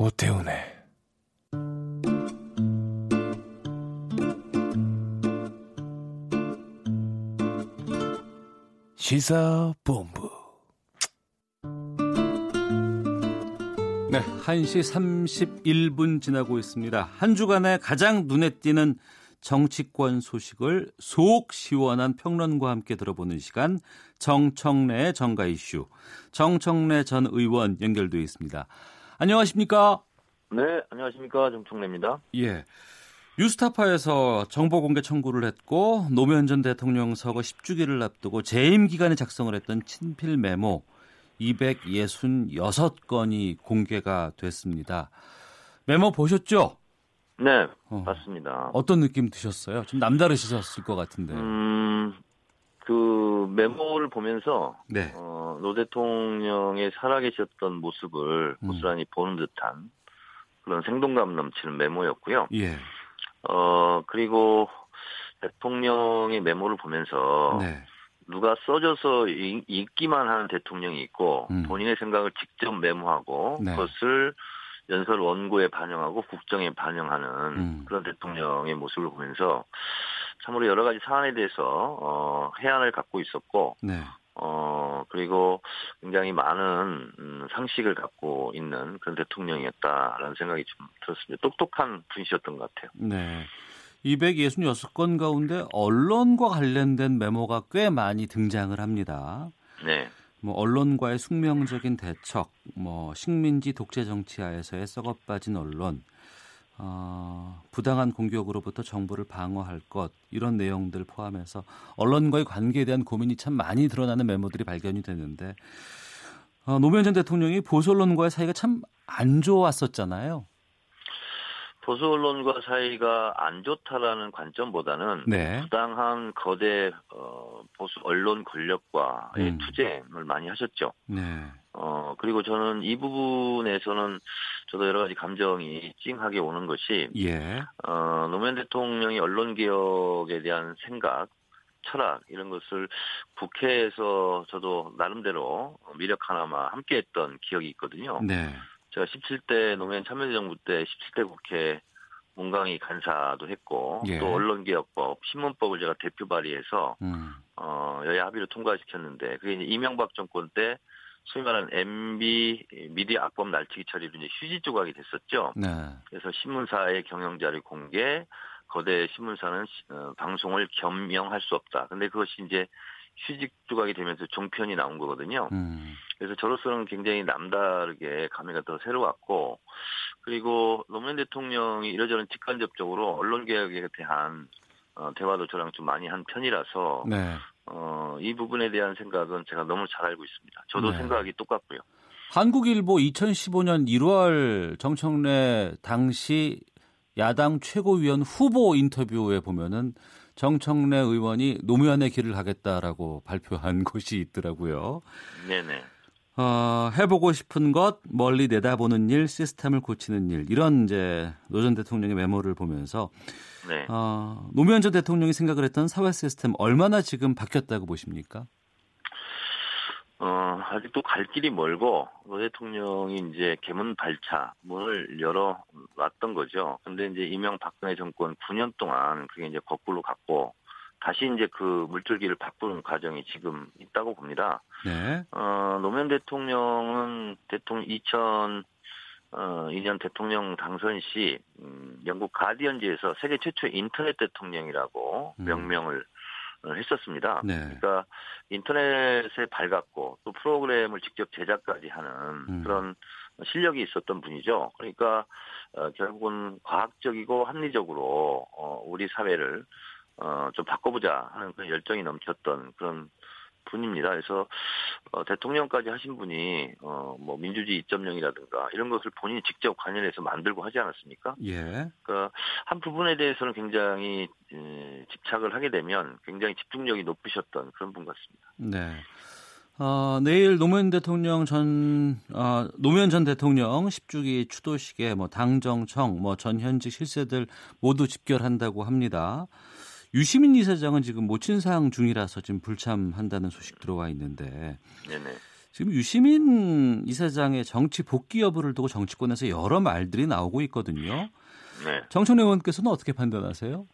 오태훈의 시사본부 네, 1시 31분 지나고 있습니다. 한 주간에 가장 눈에 띄는 정치권 소식을 속 시원한 평론과 함께 들어보는 시간 정청래 정가 이슈 정청래 전 의원 연결되어 있습니다. 안녕하십니까? 네, 안녕하십니까. 정청래입니다. 예. 뉴스타파에서 정보 공개 청구를 했고 노무현 전 대통령 서거 10주기를 앞두고 재임 기간에 작성을 했던 친필 메모 266건이 공개가 됐습니다. 메모 보셨죠? 네, 어. 맞습니다. 어떤 느낌 드셨어요? 좀 남다르셨을 것 같은데. 음, 그 메모를 보면서 네. 어, 노 대통령의 살아계셨던 모습을 음. 고스란히 보는 듯한 그런 생동감 넘치는 메모였고요. 예. 어, 그리고 대통령의 메모를 보면서 네. 누가 써줘서 읽- 읽기만 하는 대통령이 있고 음. 본인의 생각을 직접 메모하고 네. 그것을 연설 원고에 반영하고 국정에 반영하는 음. 그런 대통령의 모습을 보면서 참으로 여러 가지 사안에 대해서 어, 해안을 갖고 있었고 네. 어 그리고 굉장히 많은 음, 상식을 갖고 있는 그런 대통령이었다라는 생각이 좀 들었습니다. 똑똑한 분이셨던 것 같아요. 네. 266건 가운데 언론과 관련된 메모가 꽤 많이 등장을 합니다. 네, 뭐 언론과의 숙명적인 대척, 뭐 식민지 독재 정치 하에서의 썩어빠진 언론, 어, 부당한 공격으로부터 정부를 방어할 것 이런 내용들 포함해서 언론과의 관계에 대한 고민이 참 많이 드러나는 메모들이 발견이 됐는데 어, 노무현 전 대통령이 보수 언론과의 사이가 참 안 좋았었잖아요. 보수 언론과 사이가 안 좋다라는 관점보다는 네. 부당한 거대 어, 보수 언론 권력과의 음. 투쟁을 많이 하셨죠. 네. 어 그리고 저는 이 부분에서는 저도 여러 가지 감정이 찡하게 오는 것이 예. 어, 노무현 대통령이 언론 개혁에 대한 생각, 철학 이런 것을 국회에서 저도 나름대로 미력 하나마 함께했던 기억이 있거든요. 네. 제가 17대 노무현 참여정부 때 17대 국회 문강위 간사도 했고 예. 또 언론개혁법, 신문법을 제가 대표 발의해서 음. 어, 여야 합의로 통과시켰는데 그게 이제 이명박 정권 때 소위 말하는 MB 미디어 악법 날치기 처리로 이제 휴지 조각이 됐었죠. 네. 그래서 신문사의 경영자료 공개, 거대 신문사는 어, 방송을 겸명할 수 없다. 근데 그것이 이제 휴직 조각이 되면서 종편이 나온 거거든요. 음. 그래서 저로서는 굉장히 남다르게 감회가 더 새로웠고 그리고 노무현 대통령이 이러저런 직간접적으로 언론 개혁에 대한 어, 대화도 저랑 좀 많이 한 편이라서 네. 어, 이 부분에 대한 생각은 제가 너무 잘 알고 있습니다. 저도 네. 생각이 똑같고요. 한국일보 2015년 1월 정청래 당시 야당 최고위원 후보 인터뷰에 보면은 정청래 의원이 노무현의 길을 가겠다라고 발표한 것이 있더라고요. 네네. 어, 해보고 싶은 것, 멀리 내다보는 일, 시스템을 고치는 일 이런 이제 노 전 대통령의 메모를 보면서 네. 어, 노무현 전 대통령이 생각을 했던 사회 시스템 얼마나 지금 바뀌었다고 보십니까? 어, 아직도 갈 길이 멀고, 노 대통령이 이제 개문 발차 문을 열어 놨던 거죠. 근데 이제 이명 박근혜 정권 9년 동안 그게 이제 거꾸로 갔고, 다시 이제 그 물줄기를 바꾸는 과정이 지금 있다고 봅니다. 네. 어, 노무현 대통령은 대통령 2000, 어, 2년 대통령 당선 시, 음, 영국 가디언지에서 세계 최초의 인터넷 대통령이라고 음. 명명을 어, 했었습니다. 네. 그러니까 인터넷에 밝았고 또 프로그램을 직접 제작까지 하는 음. 그런 실력이 있었던 분이죠. 그러니까 어, 결국은 과학적이고 합리적으로 어, 우리 사회를 어, 좀 바꿔보자 하는 그런 열정이 넘쳤던 그런 분입니다. 그래서 어, 대통령까지 하신 분이 어, 뭐 민주주의 2.0이라든가 이런 것을 본인이 직접 관여해서 만들고 하지 않았습니까? 예. 그러니까 한 부분에 대해서는 굉장히 에, 집착을 하게 되면 굉장히 집중력이 높으셨던 그런 분 같습니다. 네. 어, 내일 노무현 대통령 전 어, 노무현 전 대통령 10주기 추도식에 뭐 당정청 뭐 전현직 실세들 모두 집결한다고 합니다. 유시민 이사장은 지금 모친상 중이라서 지금 불참한다는 소식 들어와 있는데 네네. 지금 유시민 이사장의 정치 복귀 여부를 두고 정치권에서 여러 말들이 나오고 있거든요. 네. 정청래 의원께서는 어떻게 판단하세요?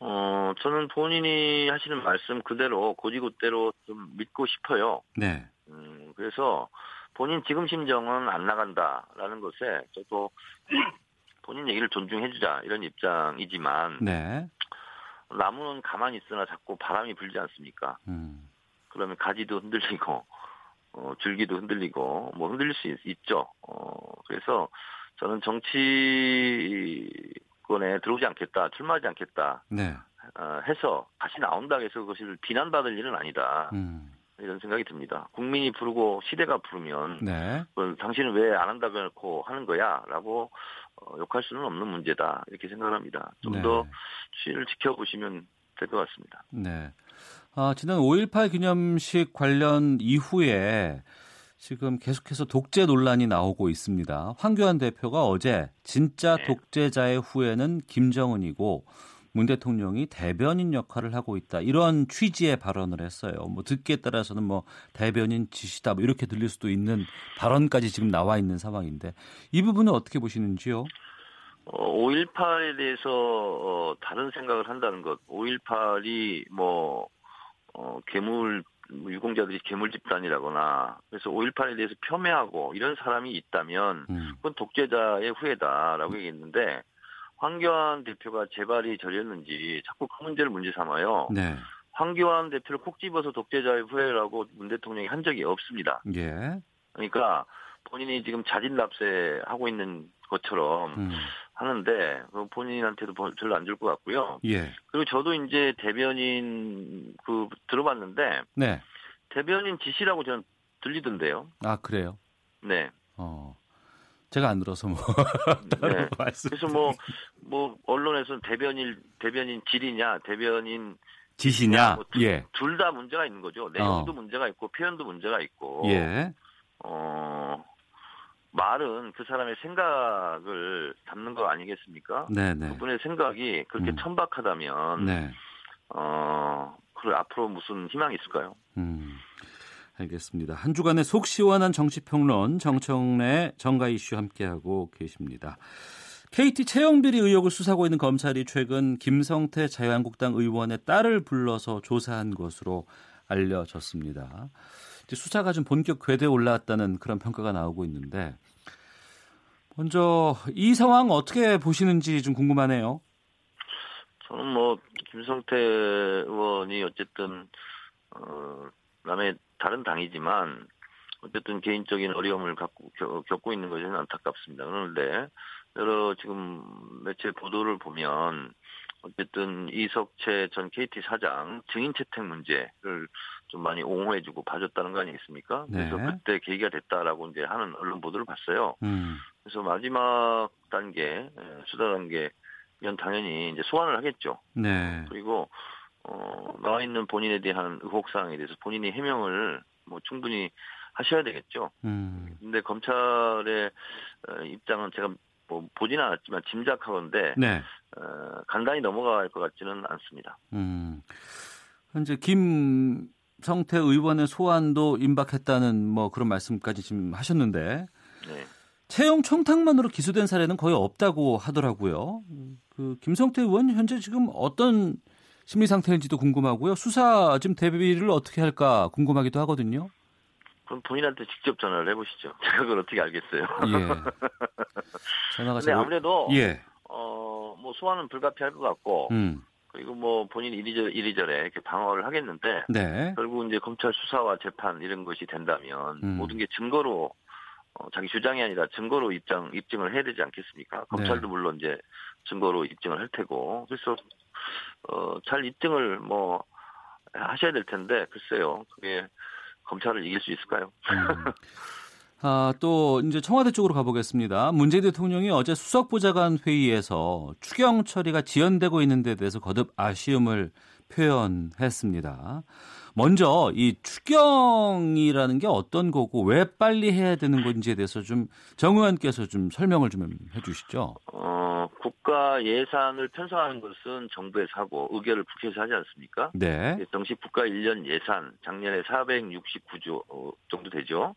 어, 저는 본인이 하시는 말씀 그대로 고지고대로 좀 믿고 싶어요. 네. 음, 그래서 본인 지금 심정은 안 나간다라는 것에 저도 본인 얘기를 존중해주자 이런 입장이지만 네. 나무는 가만히 있으나 자꾸 바람이 불지 않습니까? 음. 그러면 가지도 흔들리고 어, 줄기도 흔들리고 뭐 흔들릴 수 있, 죠 어, 그래서 저는 정치권에 들어오지 않겠다, 출마하지 않겠다 네. 어, 해서 다시 나온다 해서 그것을 비난받을 일은 아니다. 음. 이런 생각이 듭니다. 국민이 부르고 시대가 부르면 네. 그 당신은 왜 안 한다고 해놓고 하는 거야?라고 어, 욕할 수는 없는 문제다 이렇게 생각을 합니다. 좀 네. 더 추이를 지켜보시면 될 것 같습니다. 네. 아, 지난 5.18 기념식 관련 이후에 지금 계속해서 독재 논란이 나오고 있습니다. 황교안 대표가 어제 진짜 네. 독재자의 후예는 김정은이고 문 대통령이 대변인 역할을 하고 있다. 이런 취지의 발언을 했어요. 뭐 듣기에 따라서는 뭐 대변인 지시다 뭐 이렇게 들릴 수도 있는 발언까지 지금 나와 있는 상황인데 이 부분은 어떻게 보시는지요? 어, 5.18에 대해서 어, 다른 생각을 한다는 것, 5.18이 뭐 어, 괴물 뭐 유공자들이 괴물 집단이라거나 그래서 5.18에 대해서 폄훼하고 이런 사람이 있다면 음. 그건 독재자의 후예다라고 얘기했는데 황교안 대표가 재발이 저렸는지 자꾸 그 문제를 문제 삼아요. 네. 황교안 대표를 콕 집어서 독재자의 후예라고 문 대통령이 한 적이 없습니다. 예. 그러니까 본인이 지금 자진 납세하고 있는 것처럼 음. 하는데 그 본인한테도 별로 안 줄 것 같고요. 예. 그리고 저도 이제 대변인 그 들어봤는데 네. 대변인 지시라고 저는 들리던데요. 아, 그래요. 네. 어. 제가 안 들어서 뭐 네. 말씀. 그래서 뭐뭐 언론에서는 대변인 대변인 질이냐 대변인 지시냐? 뭐 예. 둘 다 문제가 있는 거죠. 내용도 문제가 있고 표현도 문제가 있고. 예. 어 말은 그 사람의 생각을 담는 거 아니겠습니까? 네, 네. 그분의 생각이 그렇게 음. 천박하다면 네. 어, 그 앞으로 무슨 희망이 있을까요? 음, 알겠습니다. 한 주간의 속 시원한 정치평론 정청래 정가 이슈 함께하고 계십니다. KT 채용비리 의혹을 수사하고 있는 검찰이 최근 김성태 자유한국당 의원의 딸을 불러서 조사한 것으로 알려졌습니다. 수사가 좀 본격 궤도에 올라왔다는 그런 평가가 나오고 있는데 먼저 이 상황 어떻게 보시는지 좀 궁금하네요. 저는 뭐 김성태 의원이 어쨌든 어 남의 다른 당이지만 어쨌든 개인적인 어려움을 갖고 겪고 있는 것이 안타깝습니다. 그런데 여러 지금 매체 보도를 보면 어쨌든 이석채 전 KT 사장 증인 채택 문제를 좀 많이 옹호해주고 봐줬다는 거 아니겠습니까? 네. 그래서 그때 계기가 됐다라고 이제 하는 언론 보도를 봤어요. 음. 그래서 마지막 단계 예, 수사 단계 이건 당연히 이제 소환을 하겠죠. 네. 그리고 어, 나와 있는 본인에 대한 의혹 사항에 대해서 본인이 해명을 뭐 충분히 하셔야 되겠죠. 음. 근데 검찰의 어, 입장은 제가 뭐 보지는 않았지만 짐작하건데 네. 어, 간단히 넘어갈 것 같지는 않습니다. 음. 현재 김성태 의원의 소환도 임박했다는 뭐 그런 말씀까지 지금 하셨는데 네. 채용 청탁만으로 기소된 사례는 거의 없다고 하더라고요. 그 김성태 의원 현재 지금 어떤 심리 상태인지도 궁금하고요. 수사 지금 대비를 어떻게 할까 궁금하기도 하거든요. 그럼 본인한테 직접 전화를 해보시죠. 제가 그걸 어떻게 알겠어요. 예. 전화가 근데 아무래도 예. 어, 뭐 소환은 불가피할 것 같고 음. 그리고 뭐 본인이 이리저래, 이리저래 이렇게 방어를 하겠는데 네. 결국 이제 검찰 수사와 재판 이런 것이 된다면 음. 모든 게 증거로 어, 자기 주장이 아니라 증거로 입장 입증을 해야 되지 않겠습니까? 검찰도 네. 물론 이제 증거로 입증을 할 테고 그래서 어, 잘 입증을 뭐 하셔야 될 텐데 글쎄요 그게 검찰을 이길 수 있을까요? 음. 아, 또 이제 청와대 쪽으로 가보겠습니다. 문재인 대통령이 어제 수석보좌관 회의에서 추경 처리가 지연되고 있는 데 대해서 거듭 아쉬움을 표현했습니다. 먼저 이 추경이라는 게 어떤 거고 왜 빨리 해야 되는 건지에 대해서 좀 정 의원께서 좀 설명을 좀 해주시죠. 어, 국가 예산을 편성하는 것은 정부에서 하고 의결을 국회에서 하지 않습니까? 네. 정식 국가 1년 예산 작년에 469조 어, 정도 되죠.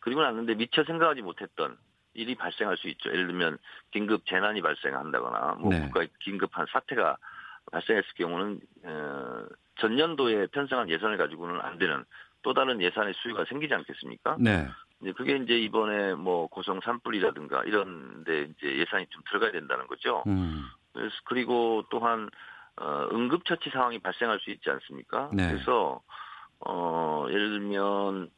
그리고 났는데 미처 생각하지 못했던 일이 발생할 수 있죠. 예를 들면 긴급 재난이 발생한다거나 뭐 네. 국가 긴급한 사태가 발생했을 경우는 어, 전년도에 편성한 예산을 가지고는 안 되는 또 다른 예산의 수요가 생기지 않겠습니까? 네. 이제 그게 이제 이번에 뭐 고성 산불이라든가 이런데 이제 예산이 좀 들어가야 된다는 거죠. 음. 그래서 그리고 또한 어, 응급처치 상황이 발생할 수 있지 않습니까? 네. 그래서 어, 예를 들면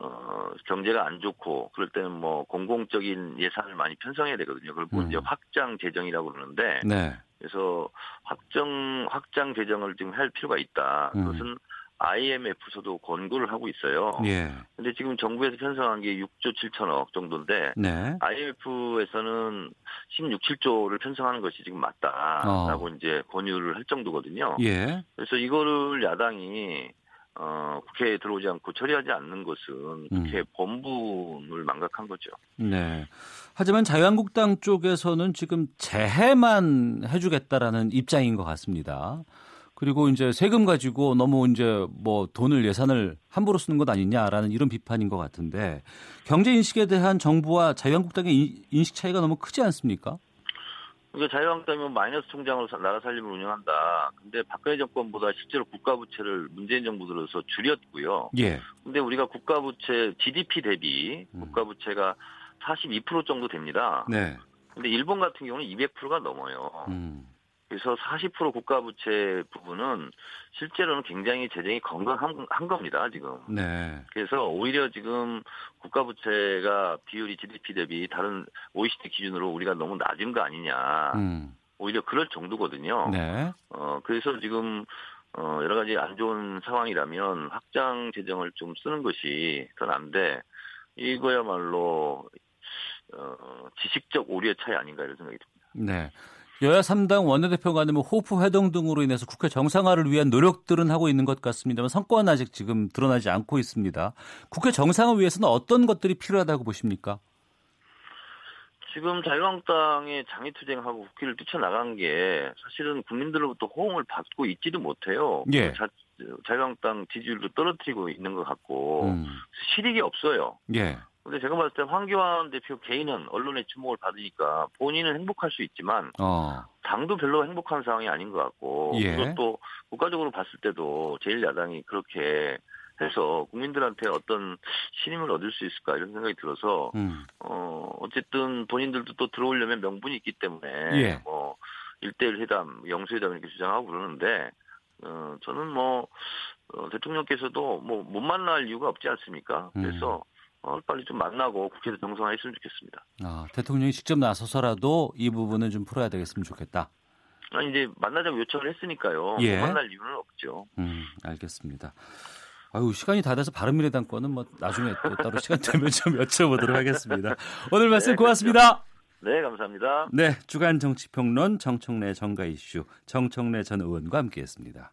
어, 경제가 안 좋고 그럴 때는 뭐 공공적인 예산을 많이 편성해야 되거든요. 그리고 음. 이제 확장 재정이라고 그러는데 네. 그래서 확정 확장 재정을 지금 할 필요가 있다. 음. 그것은 IMF에서도 권고를 하고 있어요. 예. 근데 지금 정부에서 편성한 게 6조 7천억 정도인데 네. IMF에서는 16, 7조를 편성하는 것이 지금 맞다라고 이제 권유를 할 정도거든요. 어. 예. 그래서 이거를 야당이 어, 국회에 들어오지 않고 처리하지 않는 것은 음. 국회 본분을 망각한 거죠. 네. 하지만 자유한국당 쪽에서는 지금 재해만 해주겠다라는 입장인 것 같습니다. 그리고 이제 세금 가지고 너무 이제 뭐 돈을 예산을 함부로 쓰는 것 아니냐라는 이런 비판인 것 같은데 경제 인식에 대한 정부와 자유한국당의 인- 인식 차이가 너무 크지 않습니까? 그러니까 자유한국당이면 마이너스 통장으로 사- 나라 살림을 운영한다. 근데 박근혜 정권보다 실제로 국가 부채를 문재인 정부 들어서 줄였고요. 예. 근데 우리가 국가 부채 GDP 대비 음. 국가 부채가 42% 정도 됩니다. 네. 근데 일본 같은 경우는 200%가 넘어요. 음. 그래서 40% 국가 부채 부분은 실제로는 굉장히 재정이 건강한 한 겁니다, 지금. 네. 그래서 오히려 지금 국가 부채가 비율이 GDP 대비 다른 OECD 기준으로 우리가 너무 낮은 거 아니냐. 음. 오히려 그럴 정도거든요. 네. 어, 그래서 지금 어, 여러 가지 안 좋은 상황이라면 확장 재정을 좀 쓰는 것이 더 난데 이거야말로 어, 지식적 오류의 차이 아닌가 이런 생각이 듭니다. 네. 여야 3당 원내대표 간의 뭐 호프 회동 등으로 인해서 국회 정상화를 위한 노력들은 하고 있는 것 같습니다만 성과는 아직 지금 드러나지 않고 있습니다. 국회 정상화 위해서는 어떤 것들이 필요하다고 보십니까? 지금 자유한국당의 장애투쟁하고 국회를 뛰쳐나간 게 사실은 국민들로부터 호응을 받고 있지도 못해요. 예. 자, 자유한국당 지지율도 떨어뜨리고 있는 것 같고 음. 실익이 없어요. 예. 근데 제가 봤을 때 황교안 대표 개인은 언론의 주목을 받으니까 본인은 행복할 수 있지만 어. 당도 별로 행복한 상황이 아닌 것 같고 예. 그것도 국가적으로 봤을 때도 제1야당이 그렇게 해서 국민들한테 어떤 신임을 얻을 수 있을까 이런 생각이 들어서 음. 어 어쨌든 본인들도 또 들어오려면 명분이 있기 때문에 예. 뭐 일대일 회담, 영수회담 이렇게 주장하고 그러는데 어, 저는 뭐 어, 대통령께서도 뭐 못 만날 이유가 없지 않습니까? 그래서 어, 빨리 좀 만나고 국회에서 정상화했으면 좋겠습니다. 아, 대통령이 직접 나서서라도 이 부분은 좀 풀어야 되겠으면 좋겠다. 아니 이제 만나자고 요청을 했으니까요. 예. 못 만날 이유는 없죠. 음, 알겠습니다. 아유, 시간이 다 돼서 바른미래당 거는 뭐 나중에 또 따로 시간 되면 좀 여쭤보도록 하겠습니다. 오늘 말씀 네, 고맙습니다. 네, 감사합니다. 네, 주간 정치평론 정청래 정가 이슈 정청래 전 의원과 함께했습니다.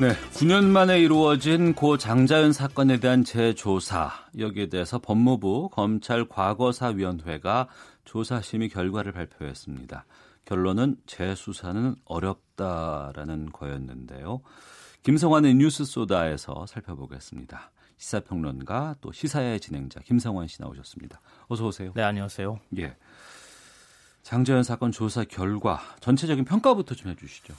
네, 9년 만에 이루어진 고 장자연 사건에 대한 재조사 여기에 대해서 법무부 검찰 과거사위원회가 조사 심의 결과를 발표했습니다. 결론은 재수사는 어렵다라는 거였는데요. 김성환의 뉴스 소다에서 살펴보겠습니다. 시사평론가 또 시사의 진행자 김성환 씨 나오셨습니다. 어서 오세요. 네, 안녕하세요. 예. 장자연 사건 조사 결과 전체적인 평가부터 좀 해주시죠.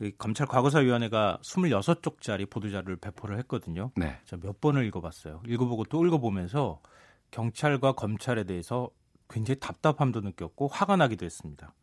이 검찰 과거사위원회가 26쪽짜리 보도자료를 배포를 했거든요. 네. 몇 번을 읽어봤어요. 읽어보고 또 읽어보면서 경찰과 검찰에 대해서 굉장히 답답함도 느꼈고 화가 나기도 했습니다.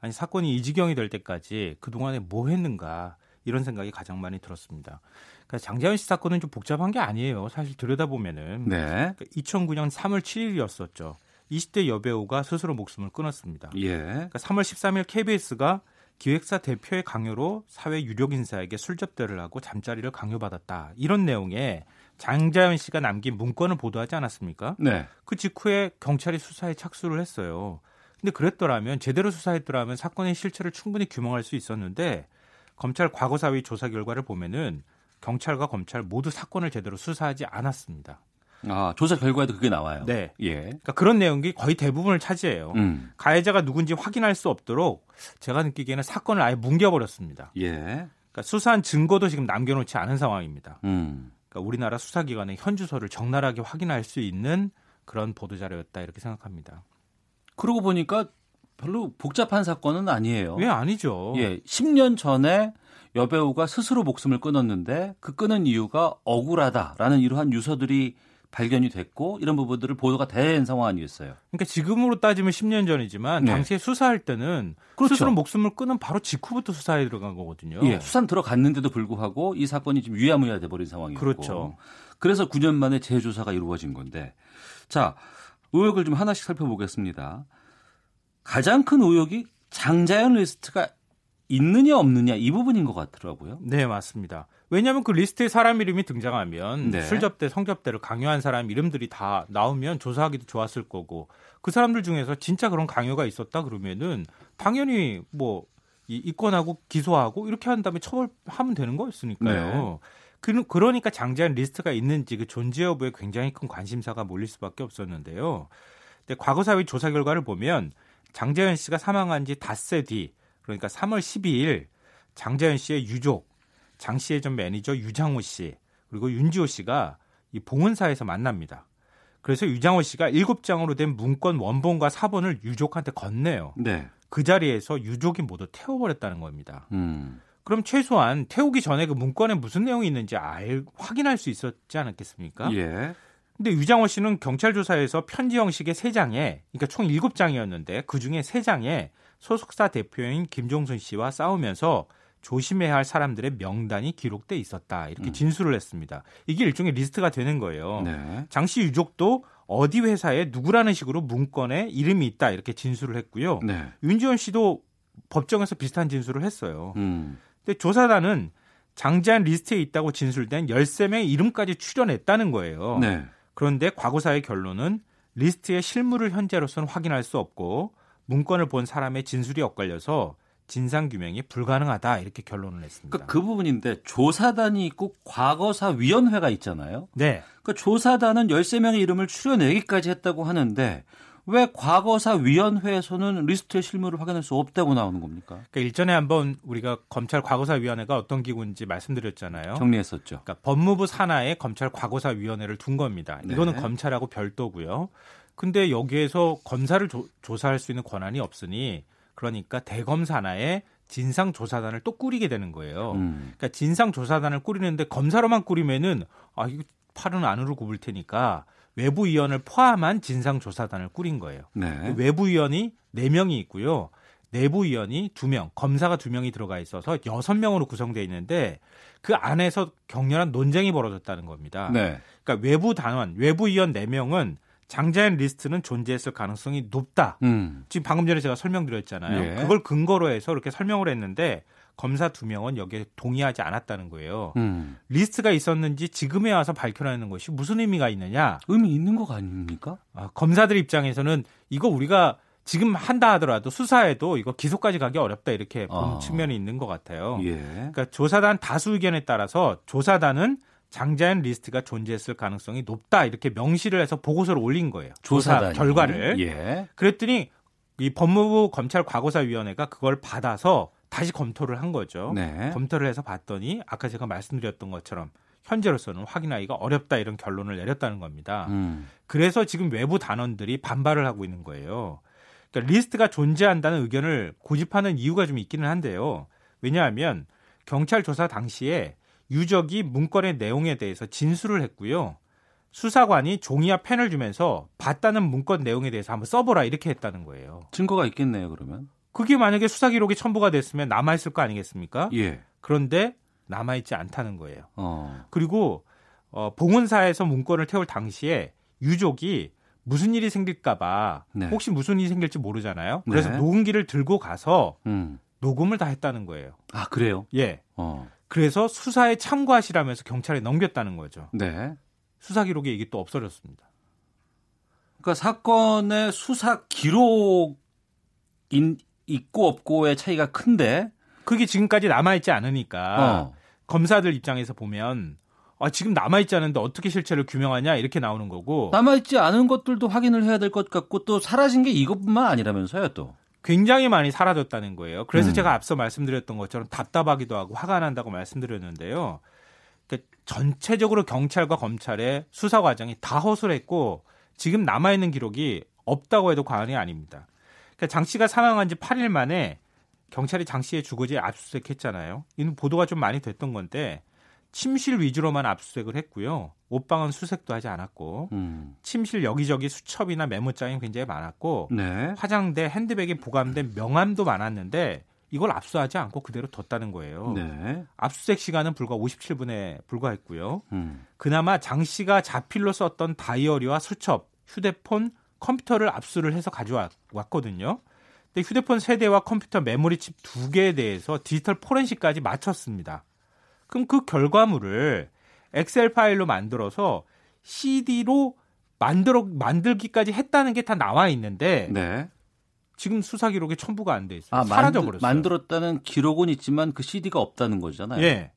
아니 사건이 이 지경이 될 때까지 그 동안에 뭐 했는가 이런 생각이 가장 많이 들었습니다. 그러니까 장자연 씨 사건은 좀 복잡한 게 아니에요. 사실 들여다보면은 네. 그러니까 2009년 3월 7일이었었죠. 20대 여배우가 스스로 목숨을 끊었습니다. 예. 그러니까 3월 13일 KBS가 기획사 대표의 강요로 사회 유력 인사에게 술 접대를 하고 잠자리를 강요받았다. 이런 내용의 장자연 씨가 남긴 문건을 보도하지 않았습니까? 네. 그 직후에 경찰이 수사에 착수를 했어요. 근데 그랬더라면 제대로 수사했더라면 사건의 실체를 충분히 규명할 수 있었는데 검찰 과거사위 조사 결과를 보면은 경찰과 검찰 모두 사건을 제대로 수사하지 않았습니다. 아, 조사 결과에도 그게 나와요. 네. 예. 그러니까 그런 내용이 거의 대부분을 차지해요. 음. 가해자가 누군지 확인할 수 없도록 제가 느끼기에는 사건을 아예 뭉개버렸습니다. 예. 그러니까 수사한 증거도 지금 남겨놓지 않은 상황입니다. 음. 그러니까 우리나라 수사기관의 현 주소를 적나라하게 확인할 수 있는 그런 보도자료였다 이렇게 생각합니다. 그러고 보니까 별로 복잡한 사건은 아니에요. 왜 아니죠? 예. 10년 전에 여배우가 스스로 목숨을 끊었는데 그 끊은 이유가 억울하다라는 이러한 유서들이 발견이 됐고 이런 부분들을 보도가 된 상황 아니겠어요. 그러니까 지금으로 따지면 10년 전이지만 네. 당시에 수사할 때는 그렇죠. 스스로 목숨을 끊은 바로 직후부터 수사에 들어간 거거든요. 예, 수산 들어갔는데도 불구하고 이 사건이 지금 유야무야 돼버린 상황이었고. 그렇죠. 그래서 9년 만에 재조사가 이루어진 건데, 자 의혹을 좀 하나씩 살펴보겠습니다. 가장 큰 의혹이 장자연 리스트가 있느냐 없느냐 이 부분인 것 같더라고요. 네, 맞습니다. 왜냐하면 그 리스트에 사람 이름이 등장하면 네. 술접대, 성접대를 강요한 사람 이름들이 다 나오면 조사하기도 좋았을 거고 그 사람들 중에서 진짜 그런 강요가 있었다 그러면은 당연히 뭐 이- 입건하고 기소하고 이렇게 한 다음에 처벌하면 되는 거였으니까요. 그, 그러니까 장자연 리스트가 있는지 그 존재 여부에 굉장히 큰 관심사가 몰릴 수밖에 없었는데요. 근데 과거사위 조사 결과를 보면 장자연 씨가 사망한 지 닷새 뒤 그러니까 3월 12일 장자연 씨의 유족 장 씨의 전 매니저 유장호 씨 그리고 윤지호 씨가 이 봉은사에서 만납니다. 그래서 유장호 씨가 일곱 장으로 된 문건 원본과 사본을 유족한테 건네요. 네. 그 자리에서 유족이 모두 태워버렸다는 겁니다. 음. 그럼 최소한 태우기 전에 그 문건에 무슨 내용이 있는지 알, 확인할 수 있었지 않았겠습니까? 예. 근데 유장호 씨는 경찰 조사에서 편지 형식의 세 장에, 그러니까 총 일곱 장이었는데 그 중에 세 장에 소속사 대표인 김종순 씨와 싸우면서 조심해야 할 사람들의 명단이 기록돼 있었다 이렇게 음. 진술을 했습니다. 이게 일종의 리스트가 되는 거예요. 네. 장씨 유족도 어디 회사에 누구라는 식으로 문건에 이름이 있다 이렇게 진술을 했고요. 네. 윤지원 씨도 법정에서 비슷한 진술을 했어요. 음. 근데 조사단은 장자연 리스트에 있다고 진술된 13명의 이름까지 추려냈다는 거예요. 네. 그런데 과거사위 결론은 리스트의 실물을 현재로서는 확인할 수 없고 문건을 본 사람의 진술이 엇갈려서 진상 규명이 불가능하다 이렇게 결론을 했습니다. 그러니까 그 부분인데 조사단이 있고 과거사 위원회가 있잖아요. 네. 그러니까 조사단은 13명의 이름을 추려내기까지 했다고 하는데 왜 과거사 위원회에서는 리스트의 실물을 확인할 수 없다고 나오는 겁니까? 그러니까 일전에 한번 우리가 검찰 과거사 위원회가 어떤 기구인지 말씀드렸잖아요. 정리했었죠. 그러니까 법무부 산하에 검찰 과거사 위원회를 둔 겁니다. 네. 이거는 검찰하고 별도고요. 근데 여기에서 검사를 조, 조사할 수 있는 권한이 없으니 그러니까 대검 산하에 진상조사단을 또 꾸리게 되는 거예요. 음. 그러니까 진상조사단을 꾸리는데 검사로만 꾸리면은 아 이거 팔은 안으로 굽을 테니까 외부 위원을 포함한 진상조사단을 꾸린 거예요. 네. 외부 위원이 4명이 있고요. 내부 위원이 2명, 검사가 2명이 들어가 있어서 6명으로 구성되어 있는데 그 안에서 격렬한 논쟁이 벌어졌다는 겁니다. 네. 그러니까 외부 단원, 외부 위원 4명은 장자연 리스트는 존재했을 가능성이 높다. 음. 지금 방금 전에 제가 설명드렸잖아요. 예. 그걸 근거로 해서 이렇게 설명을 했는데 검사 2명은 여기에 동의하지 않았다는 거예요. 음. 리스트가 있었는지 지금에 와서 밝혀내는 것이 무슨 의미가 있느냐? 의미 있는 거 아닙니까? 아, 검사들 입장에서는 이거 우리가 지금 한다 하더라도 수사에도 이거 기소까지 가기 어렵다 이렇게 본 아. 측면이 있는 것 같아요. 예. 그러니까 조사단 다수 의견에 따라서 조사단은 장자연 리스트가 존재했을 가능성이 높다 이렇게 명시를 해서 보고서를 올린 거예요. 조사 조사단이. 결과를. 예. 그랬더니 이 법무부 검찰 과거사위원회가 그걸 받아서 다시 검토를 한 거죠. 네. 검토를 해서 봤더니 아까 제가 말씀드렸던 것처럼 현재로서는 확인하기가 어렵다 이런 결론을 내렸다는 겁니다. 음. 그래서 지금 외부 단원들이 반발을 하고 있는 거예요. 그러니까 리스트가 존재한다는 의견을 고집하는 이유가 좀 있기는 한데요. 왜냐하면 경찰 조사 당시에 유적이 문건의 내용에 대해서 진술을 했고요. 수사관이 종이와 펜을 주면서 봤다는 문건 내용에 대해서 한번 써보라 이렇게 했다는 거예요. 증거가 있겠네요, 그러면. 그게 만약에 수사 기록이 첨부가 됐으면 남아 있을 거 아니겠습니까? 예. 그런데 남아 있지 않다는 거예요. 어. 그리고 어, 봉은사에서 문건을 태울 당시에 유족이 무슨 일이 생길까봐 네. 혹시 무슨 일이 생길지 모르잖아요. 그래서 네. 녹음기를 들고 가서 음. 녹음을 다 했다는 거예요. 아, 그래요? 예. 어. 그래서 수사에 참고하시라면서 경찰에 넘겼다는 거죠. 네. 수사 기록에 이게 또 없어졌습니다. 그러니까 사건의 수사 기록 인, 있고 없고의 차이가 큰데 그게 지금까지 남아 있지 않으니까 어. 검사들 입장에서 보면 아, 지금 남아있지 않은데 어떻게 실체를 규명하냐 이렇게 나오는 거고 남아있지 않은 것들도 확인을 해야 될 것 같고 또 사라진 게 이것뿐만 아니라면서요 또. 굉장히 많이 사라졌다는 거예요. 그래서 음. 제가 앞서 말씀드렸던 것처럼 답답하기도 하고 화가 난다고 말씀드렸는데요. 그러니까 전체적으로 경찰과 검찰의 수사 과정이 다 허술했고 지금 남아있는 기록이 없다고 해도 과언이 아닙니다. 그러니까 장 씨가 사망한 지 8일 만에 경찰이 장 씨의 주거지에 압수수색했잖아요. 이는 보도가 좀 많이 됐던 건데 침실 위주로만 압수수색을 했고요. 옷방은 수색도 하지 않았고 음. 침실 여기저기 수첩이나 메모장이 굉장히 많았고 네. 화장대, 핸드백에 보관된 명함도 많았는데 이걸 압수하지 않고 그대로 뒀다는 거예요. 네. 압수수색 시간은 불과 57분에 불과했고요. 음. 그나마 장 씨가 자필로 썼던 다이어리와 수첩, 휴대폰, 컴퓨터를 압수를 해서 가져왔거든요. 근데 휴대폰 세대와 컴퓨터 메모리 칩 두 개에 대해서 디지털 포렌식까지 마쳤습니다. 그럼 그 결과물을 엑셀 파일로 만들어서 CD로 만들어 만들기까지 했다는 게 다 나와 있는데 네. 지금 수사 기록에 첨부가 안 돼 있어요. 아, 사라져 버렸어요. 만들었다는 기록은 있지만 그 CD가 없다는 거잖아요. 예.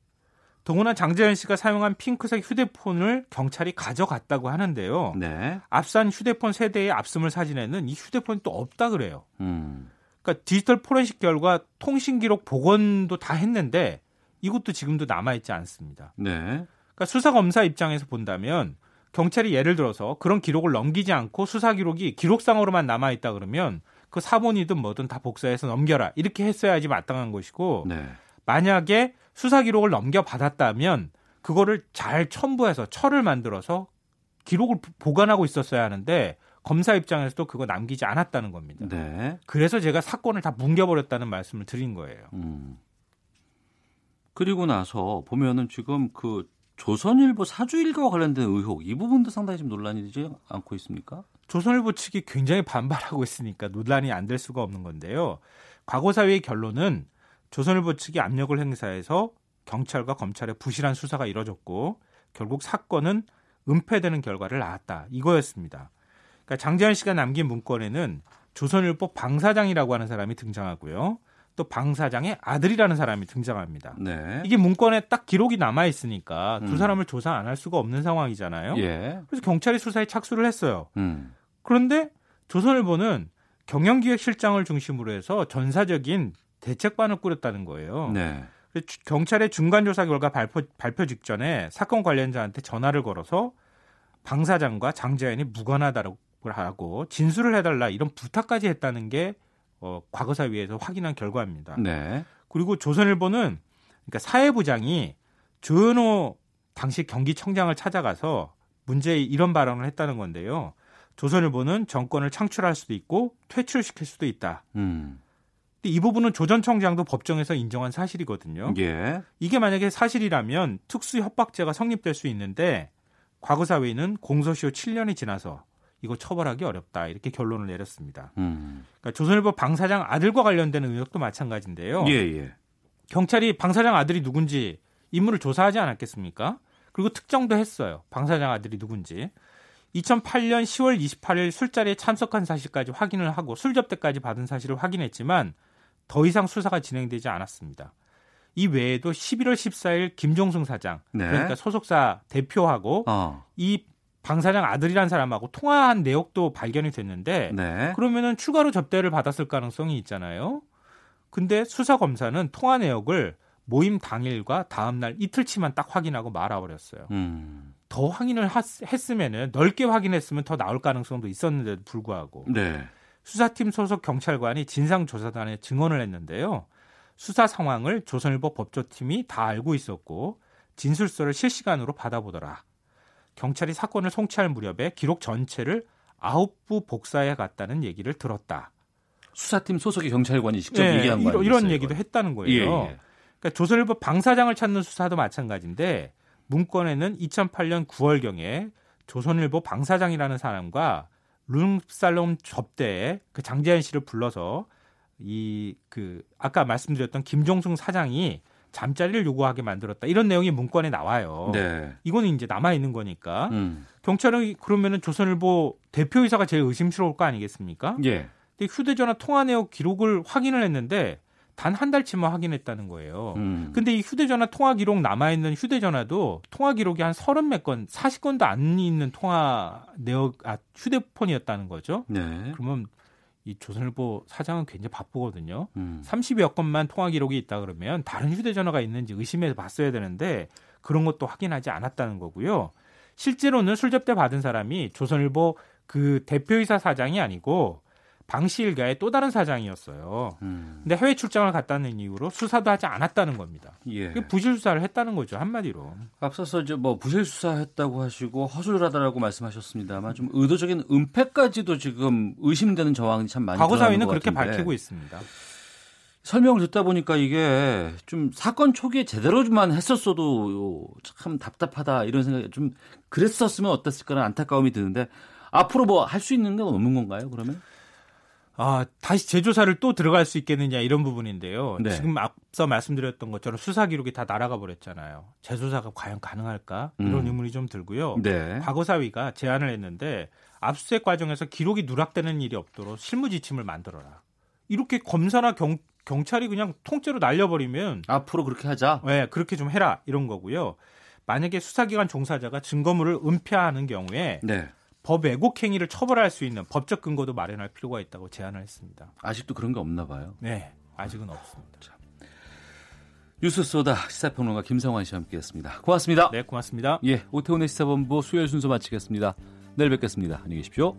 더구나 장재현 씨가 사용한 핑크색 휴대폰을 경찰이 가져갔다고 하는데요. 네. 압수한 휴대폰 세대의 압수물 사진에는 이 휴대폰이 또 없다 그래요. 음. 그러니까 디지털 포렌식 결과 통신 기록 복원도 다 했는데 이것도 지금도 남아 있지 않습니다. 네. 그러니까 수사 검사 입장에서 본다면 경찰이 예를 들어서 그런 기록을 넘기지 않고 수사 기록이 기록상으로만 남아 있다 그러면 그 사본이든 뭐든 다 복사해서 넘겨라 이렇게 했어야지 마땅한 것이고 네. 만약에 수사 기록을 넘겨 받았다면 그거를 잘 첨부해서 철을 만들어서 기록을 보관하고 있었어야 하는데 검사 입장에서도 그거 남기지 않았다는 겁니다. 네. 그래서 제가 사건을 다 뭉겨버렸다는 말씀을 드린 거예요. 음. 그리고 나서 보면은 지금 그 조선일보 사주일가와 관련된 의혹 이 부분도 상당히 좀 논란이 되지 않고 있습니까? 조선일보 측이 굉장히 반발하고 있으니까 논란이 안 될 수가 없는 건데요. 과거사회의 결론은 조선일보 측이 압력을 행사해서 경찰과 검찰의 부실한 수사가 이뤄졌고 결국 사건은 은폐되는 결과를 낳았다. 이거였습니다. 그러니까 장재현 씨가 남긴 문건에는 조선일보 방사장이라고 하는 사람이 등장하고요. 또 방사장의 아들이라는 사람이 등장합니다. 네. 이게 문건에 딱 기록이 남아 있으니까 두 음. 사람을 조사 안 할 수가 없는 상황이잖아요. 예. 그래서 경찰이 수사에 착수를 했어요. 음. 그런데 조선일보는 경영기획실장을 중심으로 해서 전사적인 대책반을 꾸렸다는 거예요. 네. 경찰의 중간 조사 결과 발표, 발표 직전에 사건 관련자한테 전화를 걸어서 방 사장과 장재현이 무관하다고 하고 진술을 해달라 이런 부탁까지 했다는 게 어, 과거사위에서 확인한 결과입니다. 네. 그리고 조선일보는 그러니까 사회부장이 조현호 당시 경기청장을 찾아가서 문제의 이런 발언을 했다는 건데요. 조선일보는 정권을 창출할 수도 있고 퇴출시킬 수도 있다. 음. 이 부분은 조 전 청장도 법정에서 인정한 사실이거든요. 예. 이게 만약에 사실이라면 특수 협박죄가 성립될 수 있는데 과거사회는 공소시효 7년이 지나서 이거 처벌하기 어렵다 이렇게 결론을 내렸습니다. 음. 그러니까 조선일보 방 사장 아들과 관련된 의혹도 마찬가지인데요. 예, 예. 경찰이 방 사장 아들이 누군지 인물을 조사하지 않았겠습니까? 그리고 특정도 했어요. 방 사장 아들이 누군지. 2008년 10월 28일 술자리에 참석한 사실까지 확인을 하고 술 접대까지 받은 사실을 확인했지만 더 이상 수사가 진행되지 않았습니다. 이 외에도 11월 14일 김종승 사장 네. 그러니까 소속사 대표하고 어. 이 방 사장 아들이란 사람하고 통화한 내역도 발견이 됐는데 네. 그러면은 추가로 접대를 받았을 가능성이 있잖아요. 근데 수사 검사는 통화 내역을 모임 당일과 다음 날 이틀치만 딱 확인하고 말아버렸어요. 음. 더 확인을 했으면은 넓게 확인했으면 더 나올 가능성도 있었는데도 불구하고 네. 수사팀 소속 경찰관이 진상조사단에 증언을 했는데요. 수사 상황을 조선일보 법조팀이 다 알고 있었고 진술서를 실시간으로 받아보더라. 경찰이 사건을 송치할 무렵에 기록 전체를 아홉 부 복사해 갔다는 얘기를 들었다. 수사팀 소속의 경찰관이 직접 네, 얘기한 거예요. 이런, 얘기도 했다는 거예요. 예, 예. 그러니까 조선일보 방사장을 찾는 수사도 마찬가지인데 문건에는 2008년 9월경에 조선일보 방사장이라는 사람과 룸살롬 접대에 그 장재현 씨를 불러서 이 그 아까 말씀드렸던 김종승 사장이 잠자리를 요구하게 만들었다 이런 내용이 문건에 나와요. 네. 이거는 이제 남아 있는 거니까 음. 경찰은 그러면은 조선일보 대표이사가 제일 의심스러울 거 아니겠습니까? 예. 근데 휴대전화 통화 내역 기록을 확인을 했는데 단 한 달치만 확인했다는 거예요. 음. 근데 이 휴대전화 통화 기록 남아 있는 휴대전화도 통화 기록이 한 30몇 건, 40건도 안 있는 통화 내역, 아, 휴대폰이었다는 거죠. 네. 그러면 이 조선일보 사장은 굉장히 바쁘거든요. 음. 30여 건만 통화 기록이 있다 그러면 다른 휴대전화가 있는지 의심해서 봤어야 되는데 그런 것도 확인하지 않았다는 거고요. 실제로는 술접대 받은 사람이 조선일보 그 대표이사 사장이 아니고 방시 일가의 또 다른 사장이었어요. 음. 근데 해외 출장을 갔다는 이유로 수사도 하지 않았다는 겁니다. 예. 부실 수사를 했다는 거죠 한마디로. 앞서서 이제 뭐 부실 수사했다고 하시고 허술하다라고 말씀하셨습니다만 좀 의도적인 은폐까지도 지금 의심되는 정황이 참 많이 과거 사위는 그렇게 밝히고 있습니다. 설명을 듣다 보니까 이게 좀 사건 초기에 제대로만 했었어도 참 답답하다 이런 생각이 좀 그랬었으면 어땠을까라는 안타까움이 드는데 앞으로 뭐 할 수 있는 건 없는 건가요? 그러면? 아, 다시 재조사를 또 들어갈 수 있겠느냐 이런 부분인데요. 네. 지금 앞서 말씀드렸던 것처럼 수사 기록이 다 날아가 버렸잖아요. 재조사가 과연 가능할까? 이런 음. 의문이 좀 들고요. 네. 과거사위가 제안을 했는데 압수수색 과정에서 기록이 누락되는 일이 없도록 실무 지침을 만들어라. 이렇게 검사나 경, 경찰이 그냥 통째로 날려버리면 앞으로 그렇게 하자. 네, 그렇게 좀 해라 이런 거고요. 만약에 수사기관 종사자가 증거물을 은폐하는 경우에 네. 법 왜곡 행위를 처벌할 수 있는 법적 근거도 마련할 필요가 있다고 제안을 했습니다. 아직도 그런 게 없나 봐요. 네, 아직은 없습니다. 뉴스 소다 시사평론가 김성환 씨와 함께했습니다. 고맙습니다. 네, 고맙습니다. 예, 오태훈의 시사본부 수요일 순서 마치겠습니다. 내일 뵙겠습니다. 안녕히 계십시오.